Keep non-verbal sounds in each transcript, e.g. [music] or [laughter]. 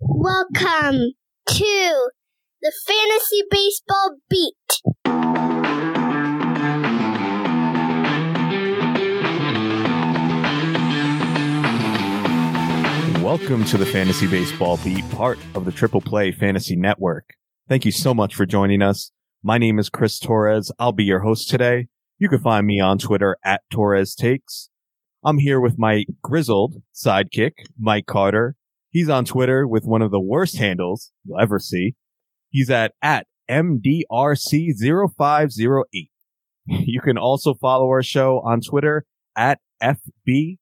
Welcome to the Fantasy Baseball Beat. Welcome to the Fantasy Baseball Beat, part of the Triple Play Fantasy Network. Thank you so much for joining us. My name is Chris Torres. I'll be your host today. You can find me on Twitter at Torres Takes. I'm here with my grizzled sidekick, Mike Carter. He's on Twitter with one of the worst handles you'll ever see. He's at, at MDRC0508. [laughs] You can also follow our show on Twitter at FB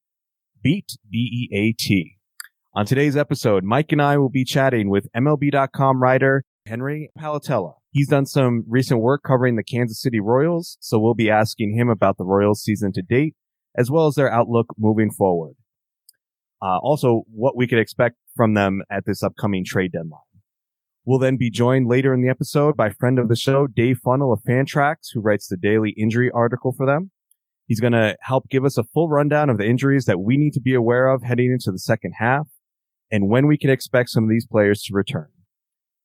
Beat, B-E-A-T. On today's episode, Mike and I will be chatting with MLB.com writer Henry Palattella. He's done some recent work covering the Kansas City Royals, so we'll be asking him about the Royals season to date, as well as their outlook moving forward. Uh, also, what we could expect from them at this upcoming trade deadline. We'll then be joined later in the episode by friend of the show, Dave Funnell of Fantrax, who writes the daily injury article for them. He's going to help give us a full rundown of the injuries that we need to be aware of heading into the second half and when we can expect some of these players to return.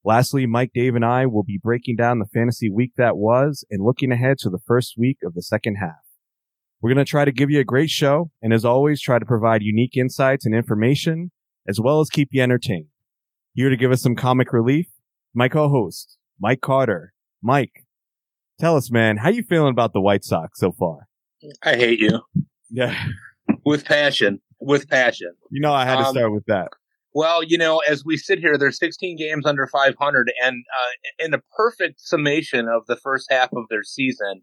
Lastly, Mike, Dave, and I will be breaking down the fantasy week that was and looking ahead to the first week of the second half. We're going to try to give you a great show and as always, try to provide unique insights and information as well as keep you entertained. Here to give us some comic relief, my co-host, Mike Carter. Mike, tell us, man, how you feeling about the White Sox so far? I hate you Yeah. [laughs] with passion. With passion. You know, I had to Um, start with that. Well, you know, as we sit here, there's 16 games under 500, and uh, in a perfect summation of the first half of their season,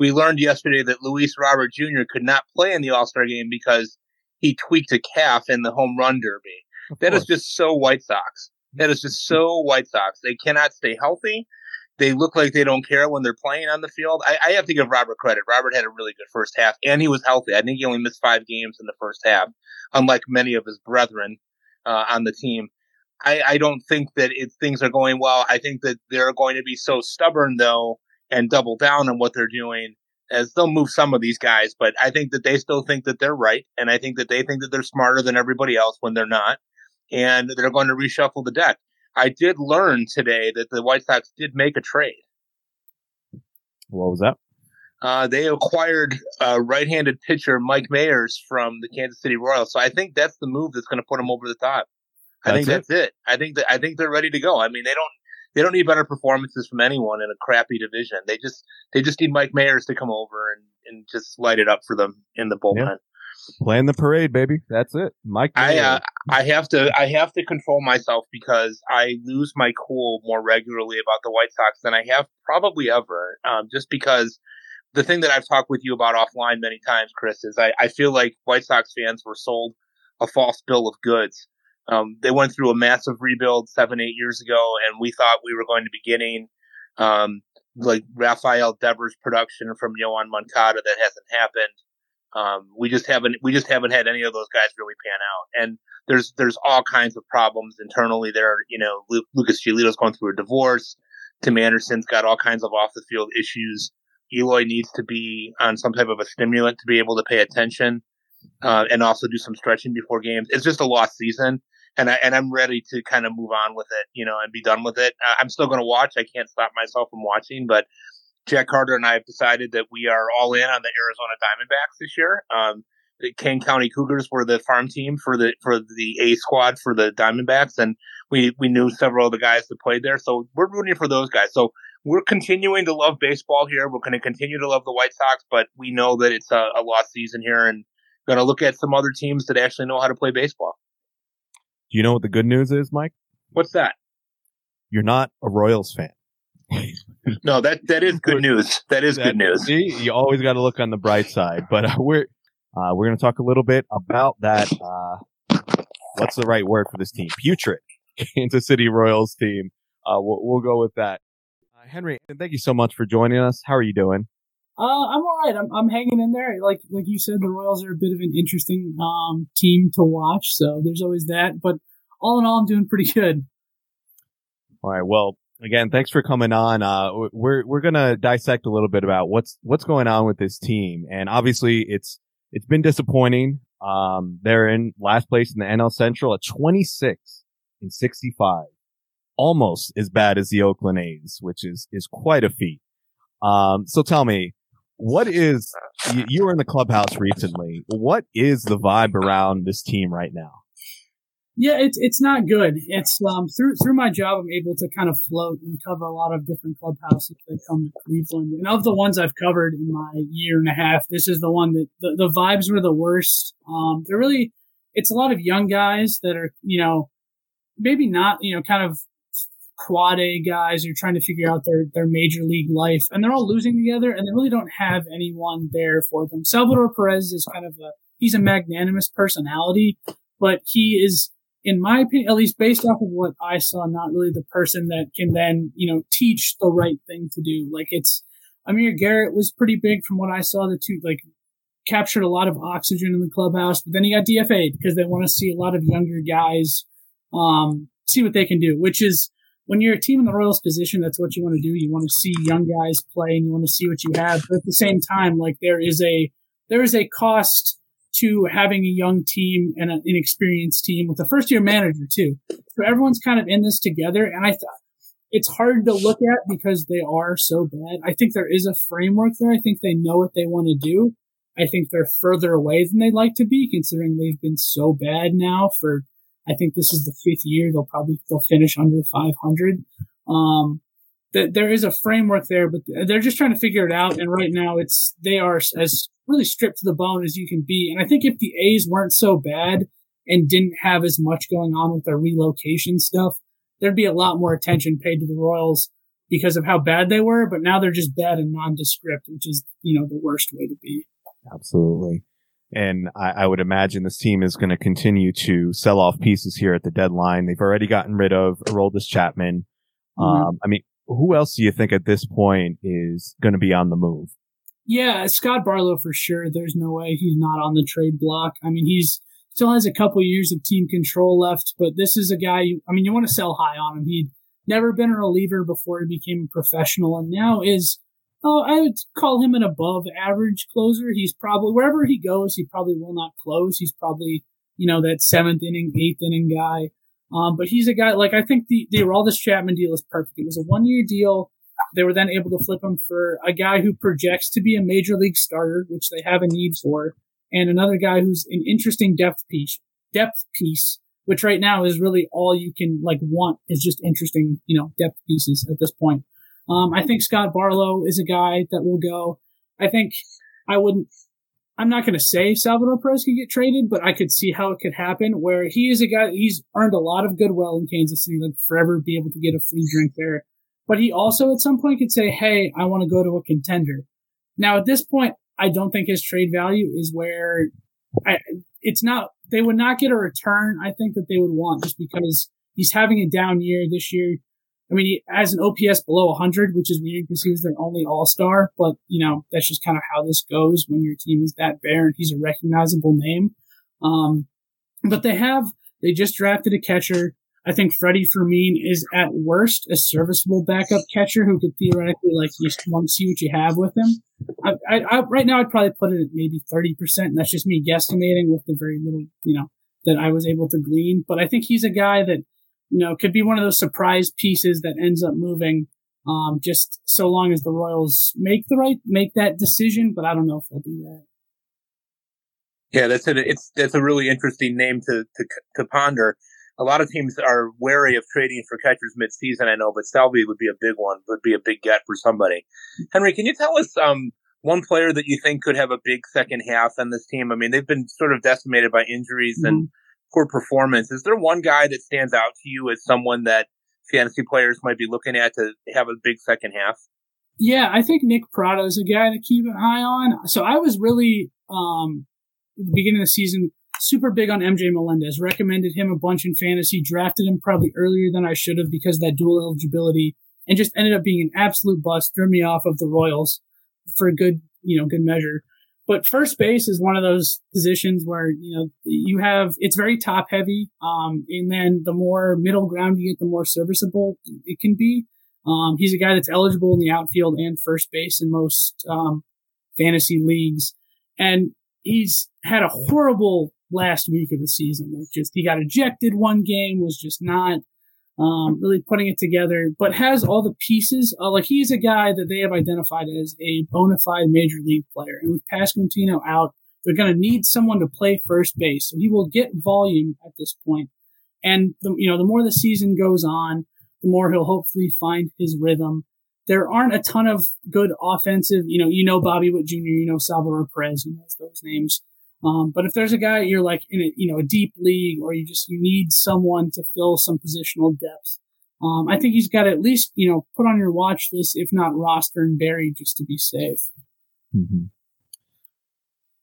we learned yesterday that Luis Robert Jr. could not play in the All Star game because he tweaked a calf in the home run derby. Of That is course. just so White Sox. That is just so White Sox. They cannot stay healthy. They look like they don't care when they're playing on the field. I, I have to give Robert credit. Robert had a really good first half, and he was healthy. I think he only missed five games in the first half, unlike many of his brethren uh, on the team. I, I don't think that it, things are going well. I think that they're going to be so stubborn, though, and double down on what they're doing as they'll move some of these guys. But I think that they still think that they're right, and I think that they think that they're smarter than everybody else when they're not, and they're going to reshuffle the deck. I did learn today that the White Sox did make a trade. What was that? Uh, they acquired uh, right-handed pitcher Mike Mayers from the Kansas City Royals. So I think that's the move that's going to put them over the top. I think That's that's it. I think that I think they're ready to go. I mean, they don't they don't need better performances from anyone in a crappy division. They just they just need Mike Mayers to come over and, and just light it up for them in the bullpen. Plan the parade, baby. That's it. Mike. I uh, I have to I have to control myself because I lose my cool more regularly about the White Sox than I have probably ever. Um, just because the thing that I've talked with you about offline many times, Chris, is I, I feel like White Sox fans were sold a false bill of goods. Um, they went through a massive rebuild seven eight years ago, and we thought we were going to be getting um, like Rafael Devers production from Yoan Moncada that hasn't happened. Um, we just haven't we just haven't had any of those guys really pan out, and there's there's all kinds of problems internally there. You know, Lu- Lucas Giolito's going through a divorce. Tim Anderson's got all kinds of off the field issues. Eloy needs to be on some type of a stimulant to be able to pay attention, uh, and also do some stretching before games. It's just a lost season, and I and I'm ready to kind of move on with it, you know, and be done with it. I'm still going to watch. I can't stop myself from watching, but Jack Carter and I have decided that we are all in on the Arizona Diamondbacks this year. Um, the Kane County Cougars were the farm team for the for the A squad for the Diamondbacks, and we we knew several of the guys that played there, so we're rooting for those guys. So we're continuing to love baseball here. We're going to continue to love the White Sox, but we know that it's a, a lost season here, and going to look at some other teams that actually know how to play baseball. Do you know what the good news is, Mike? What's that? You're not a Royals fan. [laughs] No, that that is good news. That is good news. See, you always got to look on the bright side. But uh, we're uh, we're going to talk a little bit about that. Uh, what's the right word for this team? Putrid [laughs] Kansas City Royals team. Uh, we'll, we'll go with that. Uh, Henry, thank you so much for joining us. How are you doing? Uh, I'm all right. I'm, I'm hanging in there. Like like you said, the Royals are a bit of an interesting um, team to watch. So there's always that. But all in all, I'm doing pretty good. All right. Well, again, thanks for coming on. Uh, we're we're gonna dissect a little bit about what's what's going on with this team, and obviously it's it's been disappointing. Um, they're in last place in the NL Central at 26 and 65. Almost as bad as the Oakland A's, which is, is quite a feat. Um, so tell me, what is, you, were in the clubhouse recently. What is the vibe around this team right now? Yeah, it's it's not good. It's um through through my job, I'm able to kind of float and cover a lot of different clubhouses that come to Cleveland. And of the ones I've covered in my year and a half, this is the one that the, the vibes were the worst. Um, they're really, it's a lot of young guys that are you know maybe not you know kind of quad A guys who are trying to figure out their their major league life, and they're all losing together, and they really don't have anyone there for them. Salvador Perez is kind of a he's a magnanimous personality, but he is in my opinion, at least based off of what I saw, not really the person that can then, you know, teach the right thing to do. Like it's, Amir Garrett was pretty big from what I saw. The two, like, captured a lot of oxygen in the clubhouse, but then he got DFA'd because they want to see a lot of younger guys, um, see what they can do, which is, when you're a team in the Royals position, that's what you want to do. You want to see young guys play and you want to see what you have. But at the same time, like there is a, there is a cost to having a young team and an inexperienced team with a first year manager too. So everyone's kind of in this together. And I thought it's hard to look at because they are so bad. I think there is a framework there. I think they know what they want to do. I think they're further away than they'd like to be considering they've been so bad now for, I think this is the fifth year. They'll probably, they'll finish under 500. Um, that there is a framework there, but they're just trying to figure it out. And right now it's, they are as really stripped to the bone as you can be. And I think if the A's weren't so bad and didn't have as much going on with their relocation stuff, there'd be a lot more attention paid to the Royals because of how bad they were. But now they're just bad and nondescript, which is, you know, the worst way to be. Absolutely. And I, I would imagine this team is going to continue to sell off pieces here at the deadline. They've already gotten rid of Aroldis Chapman. Mm-hmm. Um, I mean, who else do you think at this point is going to be on the move? Yeah, Scott Barlow for sure. There's no way he's not on the trade block. I mean, he's still has a couple years of team control left, but this is a guy. You, I mean, you want to sell high on him. He'd never been a reliever before he became a professional, and now is. Oh, I would call him an above average closer. He's probably wherever he goes, he probably will not close. He's probably you know that seventh inning, eighth inning guy. Um, but he's a guy like I think the the Aroldis Chapman deal is perfect. It was a one year deal. They were then able to flip him for a guy who projects to be a major league starter, which they have a need for, and another guy who's an interesting depth piece. Depth piece, which right now is really all you can like want is just interesting, you know, depth pieces at this point. Um, I think Scott Barlow is a guy that will go. I think I wouldn't I'm not going to say Salvador Perez could get traded, but I could see how it could happen where he is a guy, he's earned a lot of goodwill in Kansas City, like forever be able to get a free drink there. But he also at some point could say, Hey, I want to go to a contender. Now at this point, I don't think his trade value is where I, it's not, they would not get a return I think that they would want just because he's having a down year this year. I mean, he has an OPS below 100, which is weird because he was their only All Star. But you know, that's just kind of how this goes when your team is that bare and he's a recognizable name. Um, but they have they just drafted a catcher. I think Freddie Fermin is at worst a serviceable backup catcher who could theoretically like you want to see what you have with him. I, I, I, right now I'd probably put it at maybe thirty percent. And that's just me guesstimating with the very little you know that I was able to glean. But I think he's a guy that you know, could be one of those surprise pieces that ends up moving. Um, just so long as the Royals make the right, make that decision, but I don't know if they'll do that. Yeah, that's a, it's, that's a really interesting name to, to, to ponder. A lot of teams are wary of trading for catchers mid-season, I know, but Salvi would be a big one, would be a big get for somebody. Henry, can you tell us, um, one player that you think could have a big second half on this team? I mean, they've been sort of decimated by injuries mm-hmm. and poor performance. Is there one guy that stands out to you as someone that fantasy players might be looking at to have a big second half? Yeah, I think Nick Pratto is a guy to keep an eye on. So I was really, um, beginning of the season, super big on MJ Melendez. Recommended him a bunch in fantasy, drafted him probably earlier than I should have because that dual eligibility, and just ended up being an absolute bust. Threw me off of the Royals for a good, you know, good measure. But first base is one of those positions where, you know, you have, it's very top heavy. Um, and then the more middle ground you get, the more serviceable it can be. Um, he's a guy that's eligible in the outfield and first base in most, um, fantasy leagues. And he's had a horrible last week of the season. Like just he got ejected one game, was just not um, really putting it together, but has all the pieces. Uh, like he's a guy that they have identified as a bona fide major league player. And with Pasquantino out, they're going to need someone to play first base. So he will get volume at this point. And the, you know, the more the season goes on, the more he'll hopefully find his rhythm. There aren't a ton of good offensive, you know, you know Bobby Witt Jr., you know Salvador Perez, you know those names. Um, but if there's a guy you're like in a you know a deep league or you just you need someone to fill some positional depth, um, I think he's got to at least you know put on your watch list, if not roster and bury, just to be safe. Mm-hmm.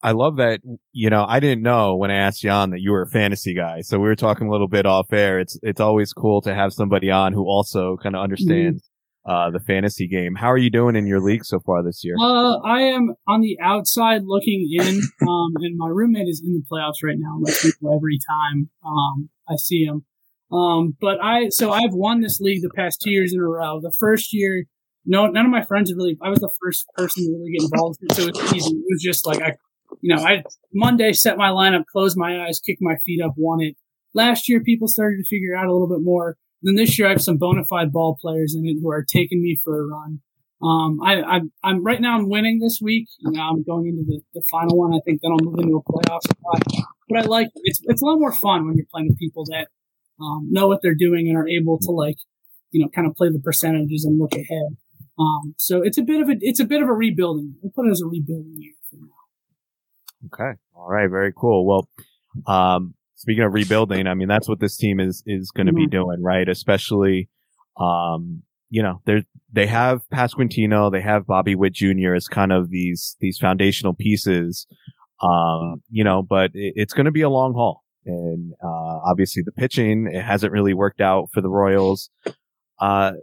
I love that. You know, I didn't know when I asked Jan that you were a fantasy guy, so we were talking a little bit off air. It's it's always cool to have somebody on who also kind of understands uh, the fantasy game. How are you doing in your league so far this year? Uh, I am on the outside looking in, [laughs] um, and my roommate is in the playoffs right now. Like every time um, I see him. Um, but I so I've won this league the past two years in a row. The first year, no, none of my friends had really. I was the first person to really get involved, so it was easy. It was just like I, you know, I Monday set my lineup, closed my eyes, kicked my feet up, won it. Last year, people started to figure out a little bit more. Then this year I have some bona fide ball players in it who are taking me for a run. Um, I, I'm right now I'm winning this week. Now I'm going into the, the final one. I think then I'll move into a playoff spot. But I like it's it's a lot more fun when you're playing with people that um, know what they're doing and are able to like you know kind of play the percentages and look ahead. Um, so it's a bit of a it's a bit of a rebuilding. We'll put it as a rebuilding year for now. Okay. All right. Very cool. Well, um, speaking of rebuilding, I mean, that's what this team is, is going to mm-hmm. be doing, right? Especially, um, you know, they they have Pasquantino, they have Bobby Witt Jr. as kind of these, these foundational pieces. Um, you know, but it, it's going to be a long haul. And, uh, obviously the pitching, it hasn't really worked out for the Royals. Uh,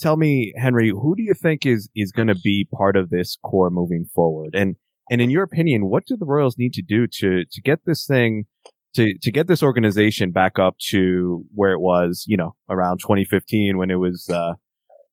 tell me, Henry, who do you think is, is going to be part of this core moving forward? And, and in your opinion, what do the Royals need to do to, to get this thing to to get this organization back up to where it was, you know, around 2015 when it was, uh,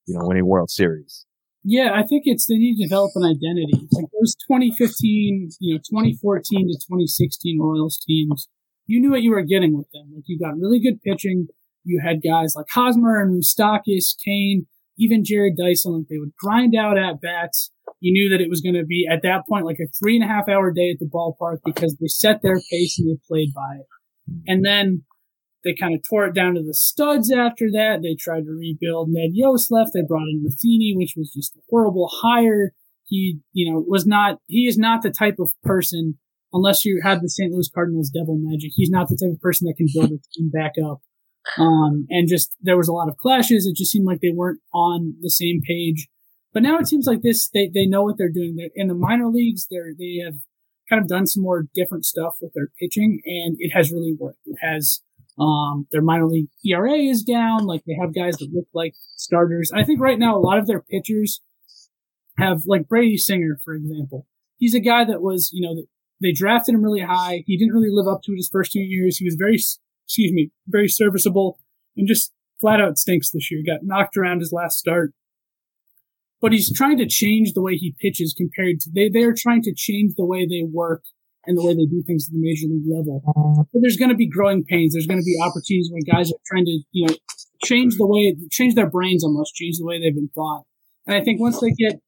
you know, winning World Series. Yeah, I think it's they need to develop an identity. Like those 2015, you know, 2014 to 2016 Royals teams, you knew what you were getting with them. Like you got really good pitching. You had guys like Hosmer and Moustakas, Cain, even Jarrod Dyson. Like they would grind out at bats you knew that it was going to be at that point like a three and a half hour day at the ballpark because they set their pace and they played by it. And then they kind of tore it down to the studs after that. They tried to rebuild. Ned Yost left. They brought in Matheny, which was just a horrible hire. He, you know, was not, he is not the type of person, unless you have the St. Louis Cardinals devil magic, he's not the type of person that can build a team back up. Um, and just, there was a lot of clashes. It just seemed like they weren't on the same page. But now it seems like this, they, they know what they're doing. They're, in the minor leagues, they're, they have kind of done some more different stuff with their pitching and it has really worked. It has, um, their minor league ERA is down. Like they have guys that look like starters. I think right now a lot of their pitchers have like Brady Singer, for example. He's a guy that was, you know, they drafted him really high. He didn't really live up to it his first two years. He was very, excuse me, very serviceable and just flat out stinks this year. Got knocked around his last start but he's trying to change the way he pitches compared to they they're trying to change the way they work and the way they do things at the major league level. But there's going to be growing pains. There's going to be opportunities when guys are trying to you know change the way change their brains almost change the way they've been thought. And I think once they get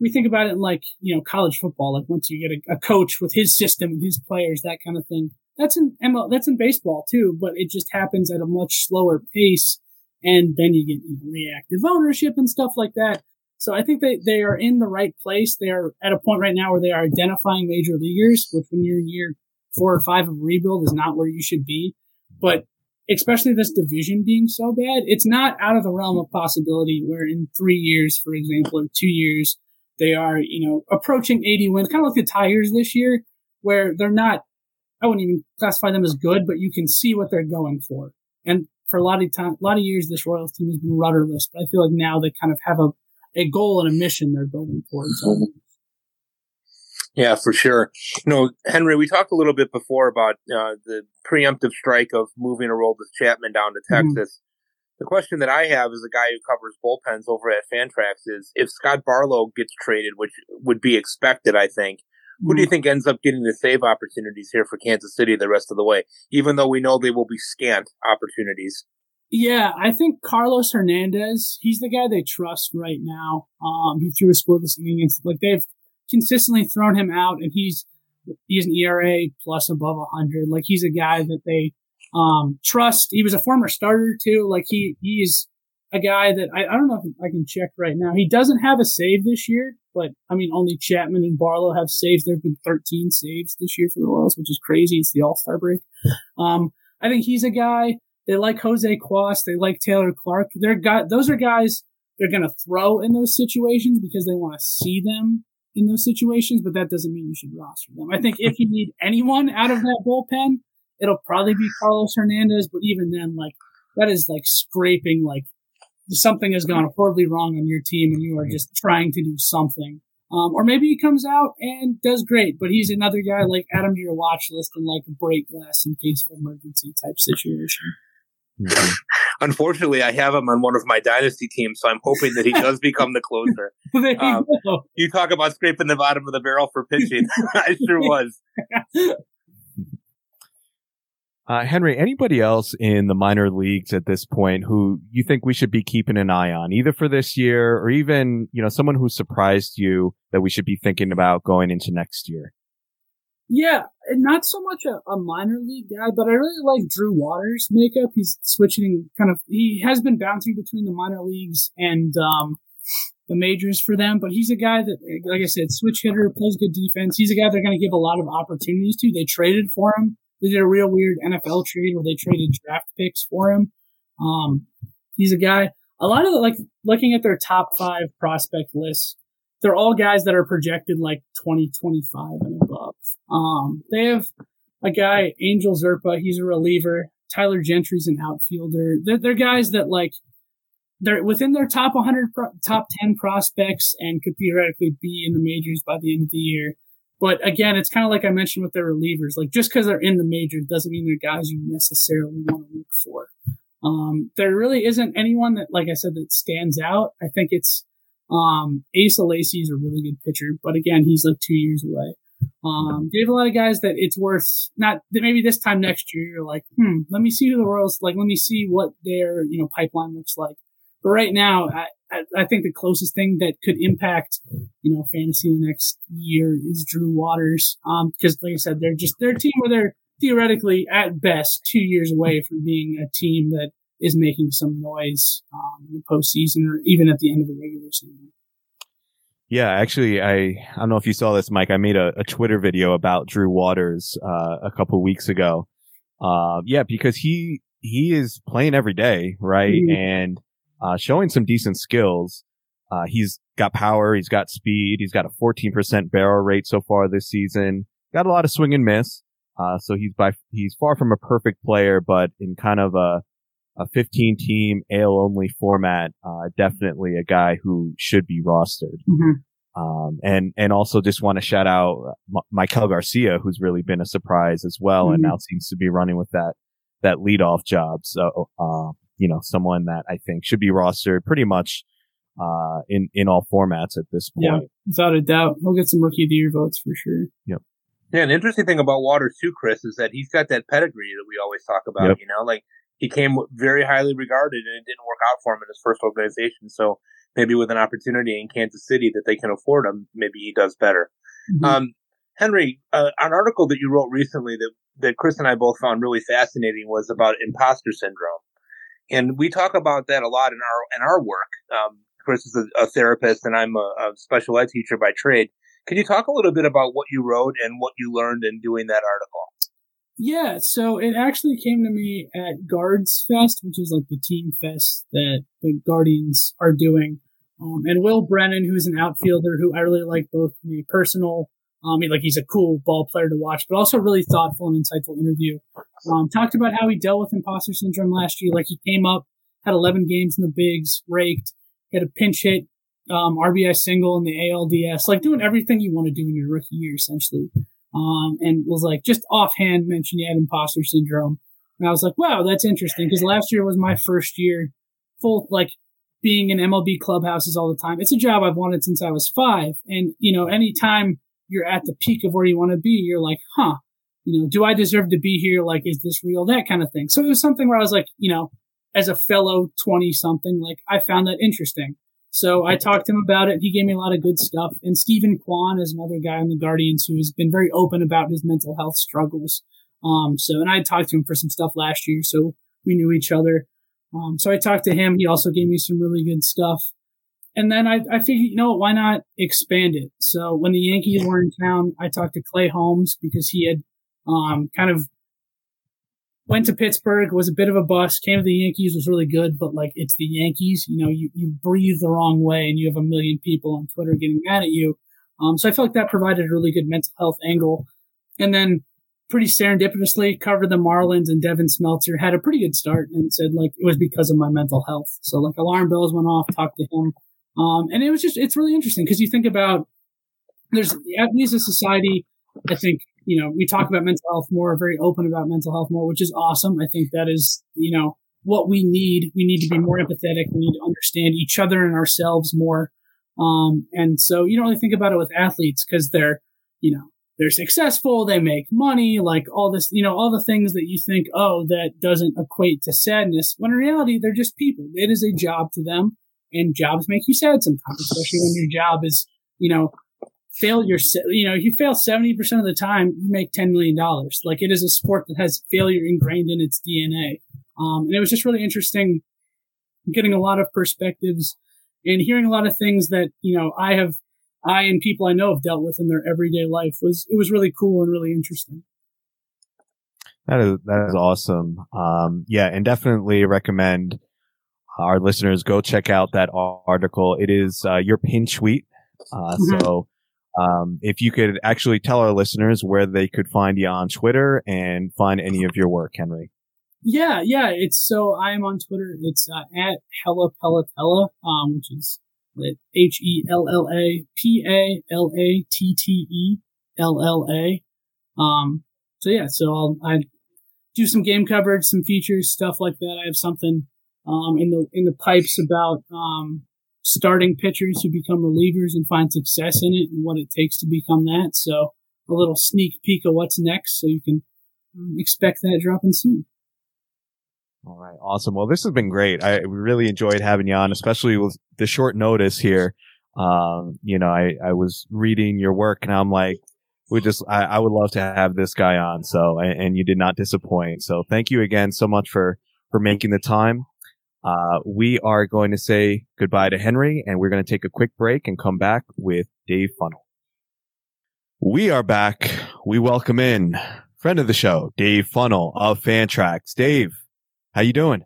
we think about it like you know college football like once you get a, a coach with his system and his players that kind of thing that's in ML, that's in baseball too but it just happens at a much slower pace and then you get reactive ownership and stuff like that so I think they, they are in the right place. They are at a point right now where they are identifying major leaguers, which when you're in year four or five of rebuild is not where you should be. But especially this division being so bad, it's not out of the realm of possibility where in three years, for example, or two years, they are, you know, approaching 80 wins, kind of like the Tigers this year, where they're not, I wouldn't even classify them as good, but you can see what they're going for. And for a lot of time, a lot of years, this Royals team has been rudderless, but I feel like now they kind of have a a goal and a mission they're building towards. Yeah, for sure. You know, Henry, we talked a little bit before about uh, the preemptive strike of moving a role Aroldis Chapman down to mm-hmm. Texas. Mm-hmm. The question that I have as a guy who covers bullpens over at Fantrax is if Scott Barlow gets traded, which would be expected, I think, Who do you think ends up getting the save opportunities here for Kansas City the rest of the way, even though we know they will be scant opportunities? Yeah, I think Carlos Hernandez, he's the guy they trust right now. Um, he threw a scoreless inning against, like, they've consistently thrown him out, and he's, he's an ERA plus above 100. Like, he's a guy that they, um, trust. He was a former starter, too. Like, he, he's a guy that I, I don't know if I can check right now. He doesn't have a save this year, but I mean, only Chapman and Barlow have saves. There have been 13 saves this year for the Royals, which is crazy. It's the All Star break. Um, I think he's a guy they like Jose Cuas. They like Taylor Clarke. They're got those are guys they're going to throw in those situations because they want to see them in those situations. But that doesn't mean you should roster them. I think if you need [laughs] anyone out of that bullpen, it'll probably be Carlos Hernandez. But even then, like that is like scraping like something has gone horribly wrong on your team and you are just trying to do something. Um, or maybe he comes out and does great, but he's another guy like add him to your watch list and like break glass in case of emergency type situation. Mm-hmm. [laughs] Unfortunately, I have him on one of my dynasty teams, so I'm hoping that he does become the closer. [laughs] um, you talk about scraping the bottom of the barrel for pitching. [laughs] I sure was. Uh, Henry, anybody else in the minor leagues at this point who you think we should be keeping an eye on, either for this year or even, you know, someone who surprised you that we should be thinking about going into next year? Yeah, not so much a, a, minor league guy, but I really like Drew Waters' makeup. He's switching kind of, he has been bouncing between the minor leagues and um, the majors for them, but he's a guy that, like I said, switch hitter, plays good defense. He's a guy they're going to give a lot of opportunities to. They traded for him. They did a real weird NFL trade where they traded draft picks for him. Um, he's a guy, a lot of the, like looking at their top five prospect list, they're all guys that are projected like 2025 20, um, they have a guy, Angel Zerpa. He's a reliever. Tyler Gentry's an outfielder. They're, they're guys that like they're within their top 100, pro- top 10 prospects, and could theoretically be in the majors by the end of the year. But again, it's kind of like I mentioned with their relievers. Like just because they're in the majors doesn't mean they're guys you necessarily want to look for. Um, there really isn't anyone that, like I said, that stands out. I think it's um, Asa Lacy is a really good pitcher, but again, he's like two years away. Um, have a lot of guys that it's worth not that maybe this time next year. You're like, hmm, let me see who the Royals like. Let me see what their you know pipeline looks like. But right now, I, I, I think the closest thing that could impact you know fantasy the next year is Drew Waters. Um, because like I said, they're just they're a team where they're theoretically at best two years away from being a team that is making some noise um, in the postseason or even at the end of the regular season. Yeah, actually, I I don't know if you saw this, Mike. I made a, a Twitter video about Drew Waters uh, a couple weeks ago. Uh, yeah, because he he is playing every day, right, mm-hmm. and uh, showing some decent skills. Uh, he's got power, he's got speed, he's got a 14% barrel rate so far this season. Got a lot of swing and miss. Uh, so he's by he's far from a perfect player, but in kind of a a 15 team AL only format, uh, definitely a guy who should be rostered. Mm-hmm. Um, and, and also just want to shout out M- Maikel Garcia, who's really been a surprise as well. Mm-hmm. And now seems to be running with that, that leadoff job. So, uh, you know, someone that I think should be rostered pretty much, uh, in, in all formats at this point. Yeah, without a doubt. He'll get some rookie of the year votes for sure. Yep. Yeah, an interesting thing about Waters too, Chris, is that he's got that pedigree that we always talk about. Yep. You know, like he came very highly regarded and it didn't work out for him in his first organization. So maybe with an opportunity in Kansas City that they can afford him, maybe he does better. Mm-hmm. Um, Henry, uh, an article that you wrote recently that, that Chris and I both found really fascinating was about imposter syndrome. And we talk about that a lot in our, in our work. Um, Chris is a, a, therapist and I'm a, a special ed teacher by trade. Can you talk a little bit about what you wrote and what you learned in doing that article? Yeah, so it actually came to me at Guards Fest, which is like the team fest that the Guardians are doing. Um, and Will Brennan, who's an outfielder who I really like both in a personal, um, like he's a cool ball player to watch, but also really thoughtful and insightful interview. Um, talked about how he dealt with imposter syndrome last year. Like he came up, had 11 games in the bigs, raked, had a pinch hit, um, RBI single in the ALDS, like doing everything you want to do in your rookie year, essentially um, and was like just offhand mentioned he had imposter syndrome. And I was like, wow, that's interesting because last year was my first year full, like being in MLB clubhouses all the time. It's a job I've wanted since I was five. And, you know, anytime you're at the peak of where you want to be, you're like, huh, you know, do I deserve to be here? Like, is this real? That kind of thing. So it was something where I was like, you know, as a fellow 20 something, like I found that interesting. So I talked to him about it. He gave me a lot of good stuff. And Steven Kwan is another guy on the Guardians who has been very open about his mental health struggles. Um, so, and I talked to him for some stuff last year. So we knew each other. Um, so I talked to him. He also gave me some really good stuff. And then I, I figured, you know, why not expand it? So when the Yankees were in town, I talked to Clay Holmes because he had, um, kind of went to Pittsburgh, was a bit of a bust, came to the Yankees, was really good, but like it's the Yankees, you know, you, you breathe the wrong way and you have a million people on Twitter getting mad at you. Um, so I felt like that provided a really good mental health angle. And then pretty serendipitously covered the Marlins and Devin Smeltzer had a pretty good start and said like it was because of my mental health. So like alarm bells went off, talked to him. Um, and it was just, it's really interesting because you think about there's at least a society, I think you know, we talk about mental health more, very open about mental health more, which is awesome. I think that is, you know, what we need. We need to be more empathetic. We need to understand each other and ourselves more. Um, and so you don't really think about it with athletes because they're, you know, they're successful, they make money, like all this, you know, all the things that you think, oh, that doesn't equate to sadness. When in reality, they're just people. It is a job to them, and jobs make you sad sometimes, especially when your job is, you know, failure, you know, if you fail 70% of the time, you make $10 million. Like it is a sport that has failure ingrained in its DNA. Um, and it was just really interesting getting a lot of perspectives and hearing a lot of things that, you know, I have, I and people I know have dealt with in their everyday life was, it was really cool and really interesting. That is, that is awesome. Um, yeah, and definitely recommend our listeners go check out that article. It is, uh, your pin tweet. Uh, mm-hmm. so um, if you could actually tell our listeners where they could find you on Twitter and find any of your work, Henry. Yeah, yeah. It's so I am on Twitter. It's uh, at Hella Palattella, um, which is H E L L A P A L A T T E L L A. Um, so yeah, so I'll, I do some game coverage, some features, stuff like that. I have something um, in the in the pipes about um, starting pitchers who become relievers and find success in it and what it takes to become that. So a little sneak peek of what's next, so you can um, expect that dropping soon. All right, awesome. Well, this has been great. I really enjoyed having you on, especially with the short notice here. Um, you know, I, I was reading your work and I'm like, we just, I, I would love to have this guy on. So, and, and you did not disappoint. So thank you again so much for, for making the time. Uh, we are going to say goodbye to Henry and we're going to take a quick break and come back with Dave Funnell. We are back. We welcome in friend of the show, Dave Funnell of Fantrax. Dave, how you doing?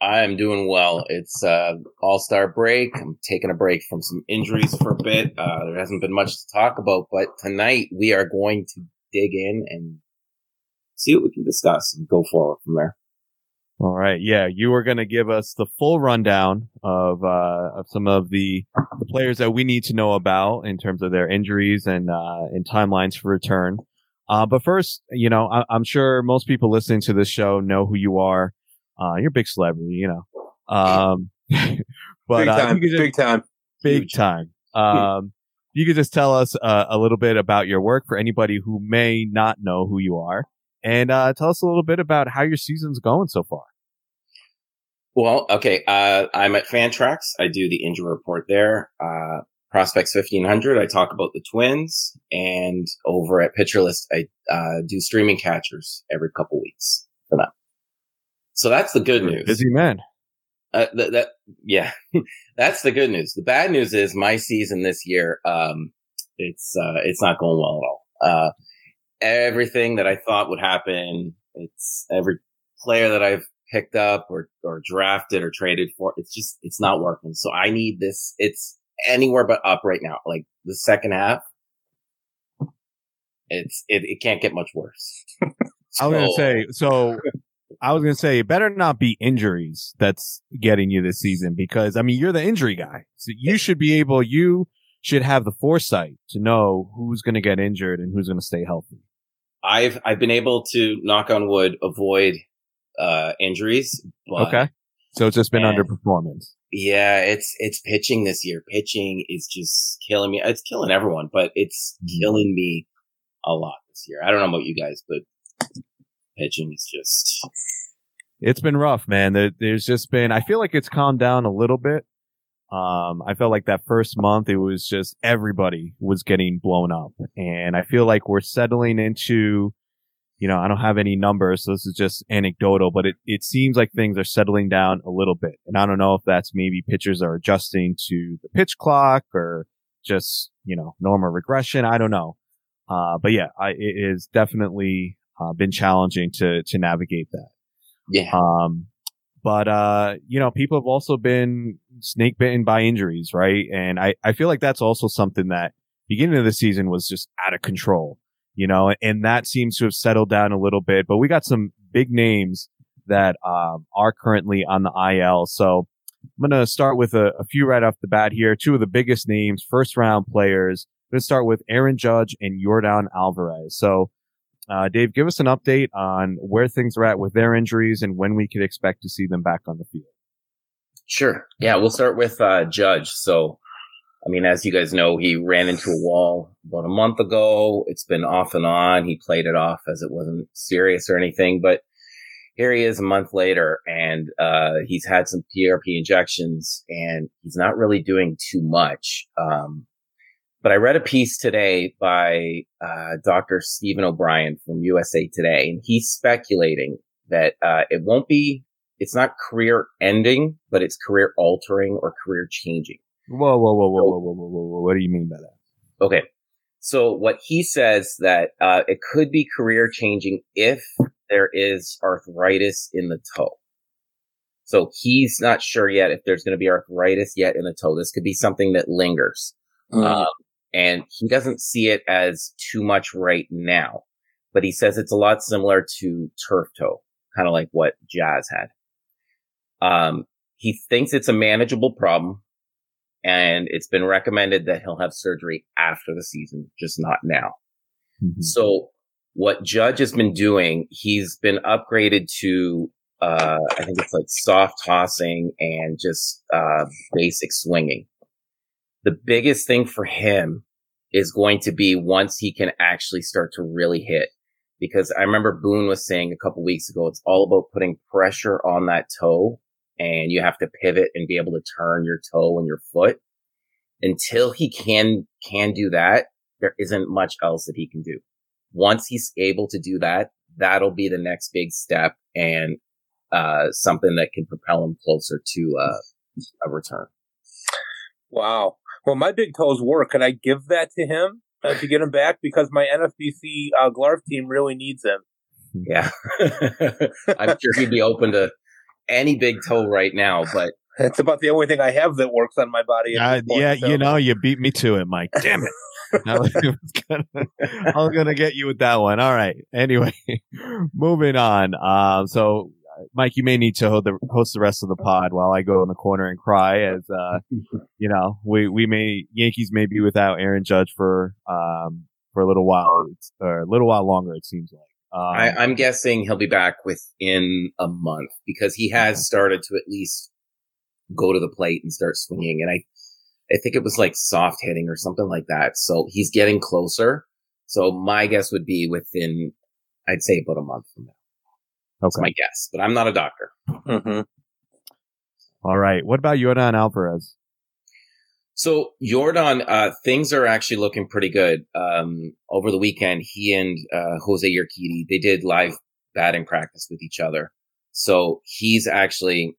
I'm doing well. It's uh, All Star break. I'm taking a break from some injuries for a bit. Uh, there hasn't been much to talk about, but tonight we are going to dig in and see what we can discuss and go forward from there. All right. Yeah. You were going to give us the full rundown of, uh, of some of the, the, players that we need to know about in terms of their injuries and, uh, and timelines for return. Uh, but first, you know, I, am sure most people listening to this show know who you are. Uh, you're a big celebrity, you know. Um, [laughs] but, big uh, time, just, big time, big time. [laughs] Um, you could just tell us uh, a little bit about your work for anybody who may not know who you are and uh, tell us a little bit about how your season's going so far. Well, okay. Uh, I'm at Fantrax. I do the injury report there. Uh, Prospects 1500, I talk about the Twins. And over at Pitcher List, I uh, do streaming catchers every couple weeks for them. So that's the good news. Busy man. Uh, th- that, yeah, [laughs] that's the good news. The bad news is my season this year, um, it's, uh, it's not going well at all. Everything that I thought would happen. It's every player that I've picked up or, or drafted or traded for. It's just, it's not working. So I need this. It's anywhere but up right now. Like the second half, it's, it, it can't get much worse. [laughs] so, I was going to say, so I was going to say, it better not be injuries that's getting you this season because I mean, you're the injury guy. So you should be able, you should have the foresight to know who's going to get injured and who's going to stay healthy. I've I've been able to knock on wood avoid uh, injuries. okay. So it's just been And- underperformance. Yeah, it's it's pitching this year. Pitching is just killing me. It's killing everyone, but it's killing me a lot this year. I don't know about you guys, but pitching is just It's been rough, man. There, there's just been. I feel like it's calmed down a little bit. Um, I felt like that first month it was just everybody was getting blown up, and I feel like we're settling into. You know, I don't have any numbers, so this is just anecdotal, but it, it seems like things are settling down a little bit. And I don't know if that's maybe pitchers are adjusting to the pitch clock or just, you know, normal regression. I don't know. Uh, but yeah, I, it is definitely, uh, been challenging to, to navigate that. yeah. Um, but, uh, you know, people have also been snake bitten by injuries, right? And I, I feel like that's also something that beginning of the season was just out of control, you know, and that seems to have settled down a little bit, but we got some big names that, um, are currently on the IL. So I'm going to start with a, a few right off the bat here. Two of the biggest names, first round players. I'm going to start with Aaron Judge and Yordan Alvarez. So, uh, Dave, give us an update on where things are at with their injuries and when we could expect to see them back on the field. Sure. Yeah, we'll start with uh, Judge. So, I mean, as you guys know, he ran into a wall about a month ago. It's been off and on. He played it off as it wasn't serious or anything, but here he is a month later and uh, he's had some PRP injections and he's not really doing too much. Um, but I read a piece today by uh, Dr. Stephen O'Brien from USA Today, and he's speculating that uh, it won't be, it's not career ending, but it's career altering or career changing. Whoa, whoa, whoa, whoa, whoa, whoa, whoa, whoa, whoa. What do you mean by that? Okay. So what he says that uh, it could be career changing if there is arthritis in the toe. So he's not sure yet if there's going to be arthritis yet in the toe. This could be something that lingers. Mm. Um, and he doesn't see it as too much right now, but he says it's a lot similar to turf toe, kind of like what Jazz had. Um, he thinks it's a manageable problem and it's been recommended that he'll have surgery after the season, just not now. So what Judge has been doing, he's been upgraded to, uh, I think it's like soft tossing and just, uh, basic swinging. The biggest thing for him is going to be once he can actually start to really hit. Because I remember Boone was saying a couple weeks ago, it's all about putting pressure on that toe and you have to pivot and be able to turn your toe and your foot. Until he can, can do that, there isn't much else that he can do. Once he's able to do that, that'll be the next big step and, uh, something that can propel him closer to, uh, a return. Wow. Well, my big toes work. Can I give that to him uh, to get him back? Because my NFBC uh, Glarv team really needs him. Yeah. [laughs] I'm sure he'd be open to any big toe right now, but That's about the only thing I have that works on my body. Uh, point, yeah, so- you know, you beat me to it, Mike. Damn it. [laughs] I was gonna, I was gonna get you with that one. All right. Anyway, [laughs] moving on. Um, so, Mike, you may need to hold the, host the rest of the pod while I go in the corner and cry. As uh, [laughs] you know, we we may Yankees may be without Aaron Judge for um for a little while, or a little while longer. It seems like. Um, I, I'm guessing he'll be back within a month because he has started to at least go to the plate and start swinging. And I, I think it was like soft hitting or something like that. So he's getting closer. So my guess would be within, I'd say about a month from now. That's okay. my guess, but I'm not a doctor. Mhm. All right. What about Yordan Alvarez? So Yordan, uh, things are actually looking pretty good. Um, over the weekend, he and, uh, Jose Urquidy, they did live batting practice with each other. So he's actually,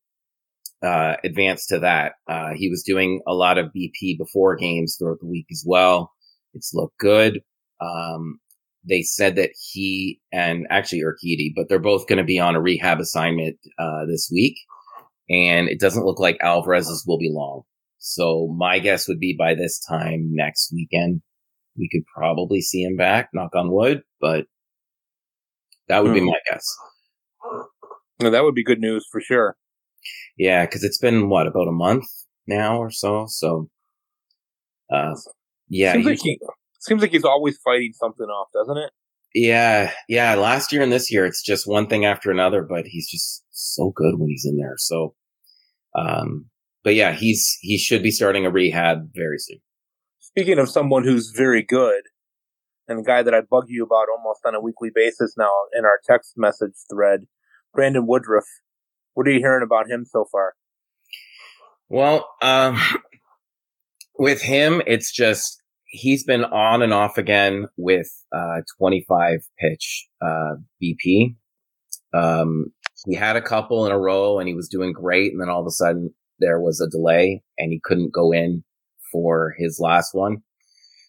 uh, advanced to that. Uh, he was doing a lot of BP before games throughout the week as well. It's looked good. Um, they said that he and actually Urquidy, but they're both going to be on a rehab assignment, uh, this week. And it doesn't look like Alvarez's will be long. So my guess would be by this time next weekend, we could probably see him back, knock on wood, but that would be Hmm. my guess. Well, that would be good news for sure. Yeah, cause it's been what, about a month now or so? So, uh, yeah, he- like he seems like he's always fighting something off, doesn't it? yeah, yeah. Last year and this year, it's just one thing after another, but he's just so good when he's in there. So Um, but yeah, he's he should be starting a rehab very soon. Speaking of someone who's very good, and the guy that I bug you about almost on a weekly basis now in our text message thread, Brandon Woodruff. What are you hearing about him so far? Well, um, [laughs] with him, it's just he's been on and off again with uh, 25 pitch uh, BP. Um, he had a couple in a row and he was doing great, and then all of a sudden there was a delay and he couldn't go in for his last one.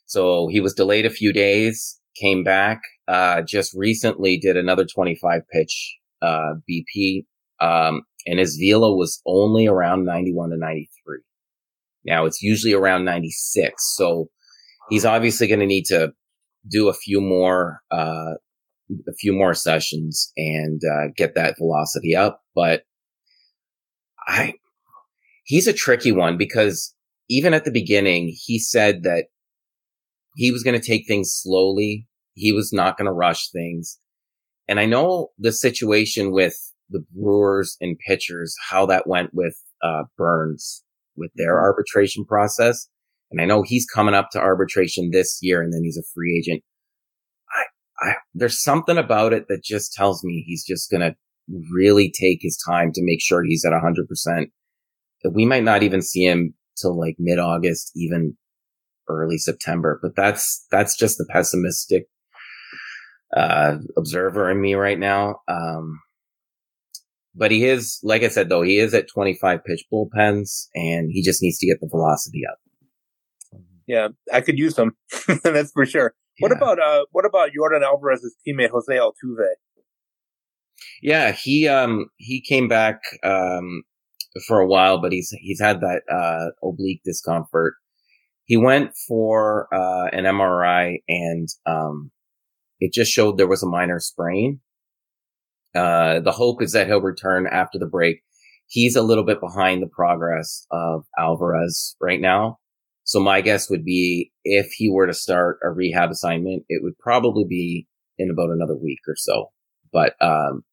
So he was delayed a few days, came back, uh, just recently did another 25 pitch uh, BP, um, and his velo was only around 91 to 93. Now it's usually around 96. So he's obviously going to need to do a few more, uh, a few more sessions and, uh, get that velocity up. But I, he's a tricky one because even at the beginning, he said that he was going to take things slowly. He was not going to rush things. And I know the situation with the Brewers and pitchers, how that went with, uh, Burnes with their arbitration process. And I know he's coming up to arbitration this year and then he's a free agent. I, I, there's something about it that just tells me he's just going to really take his time to make sure he's at 100%. We might not even see him till like mid August, even early September, but that's, that's just the pessimistic, uh, observer in me right now. Um, but he is, like I said, though, he is at 25 pitch bullpens and he just needs to get the velocity up. Yeah, I could use him. [laughs] That's for sure. Yeah. What about, uh, what about Yordan Alvarez's teammate, Jose Altuve? Yeah, he, um, he came back, um, for a while, but he's, he's had that, uh, oblique discomfort. He went for, uh, an MRI and, um, it just showed there was a minor sprain. Uh, the hope is that he'll return after the break. He's a little bit behind the progress of Alvarez right now. So my guess would be if he were to start a rehab assignment, it would probably be in about another week or so. But, um,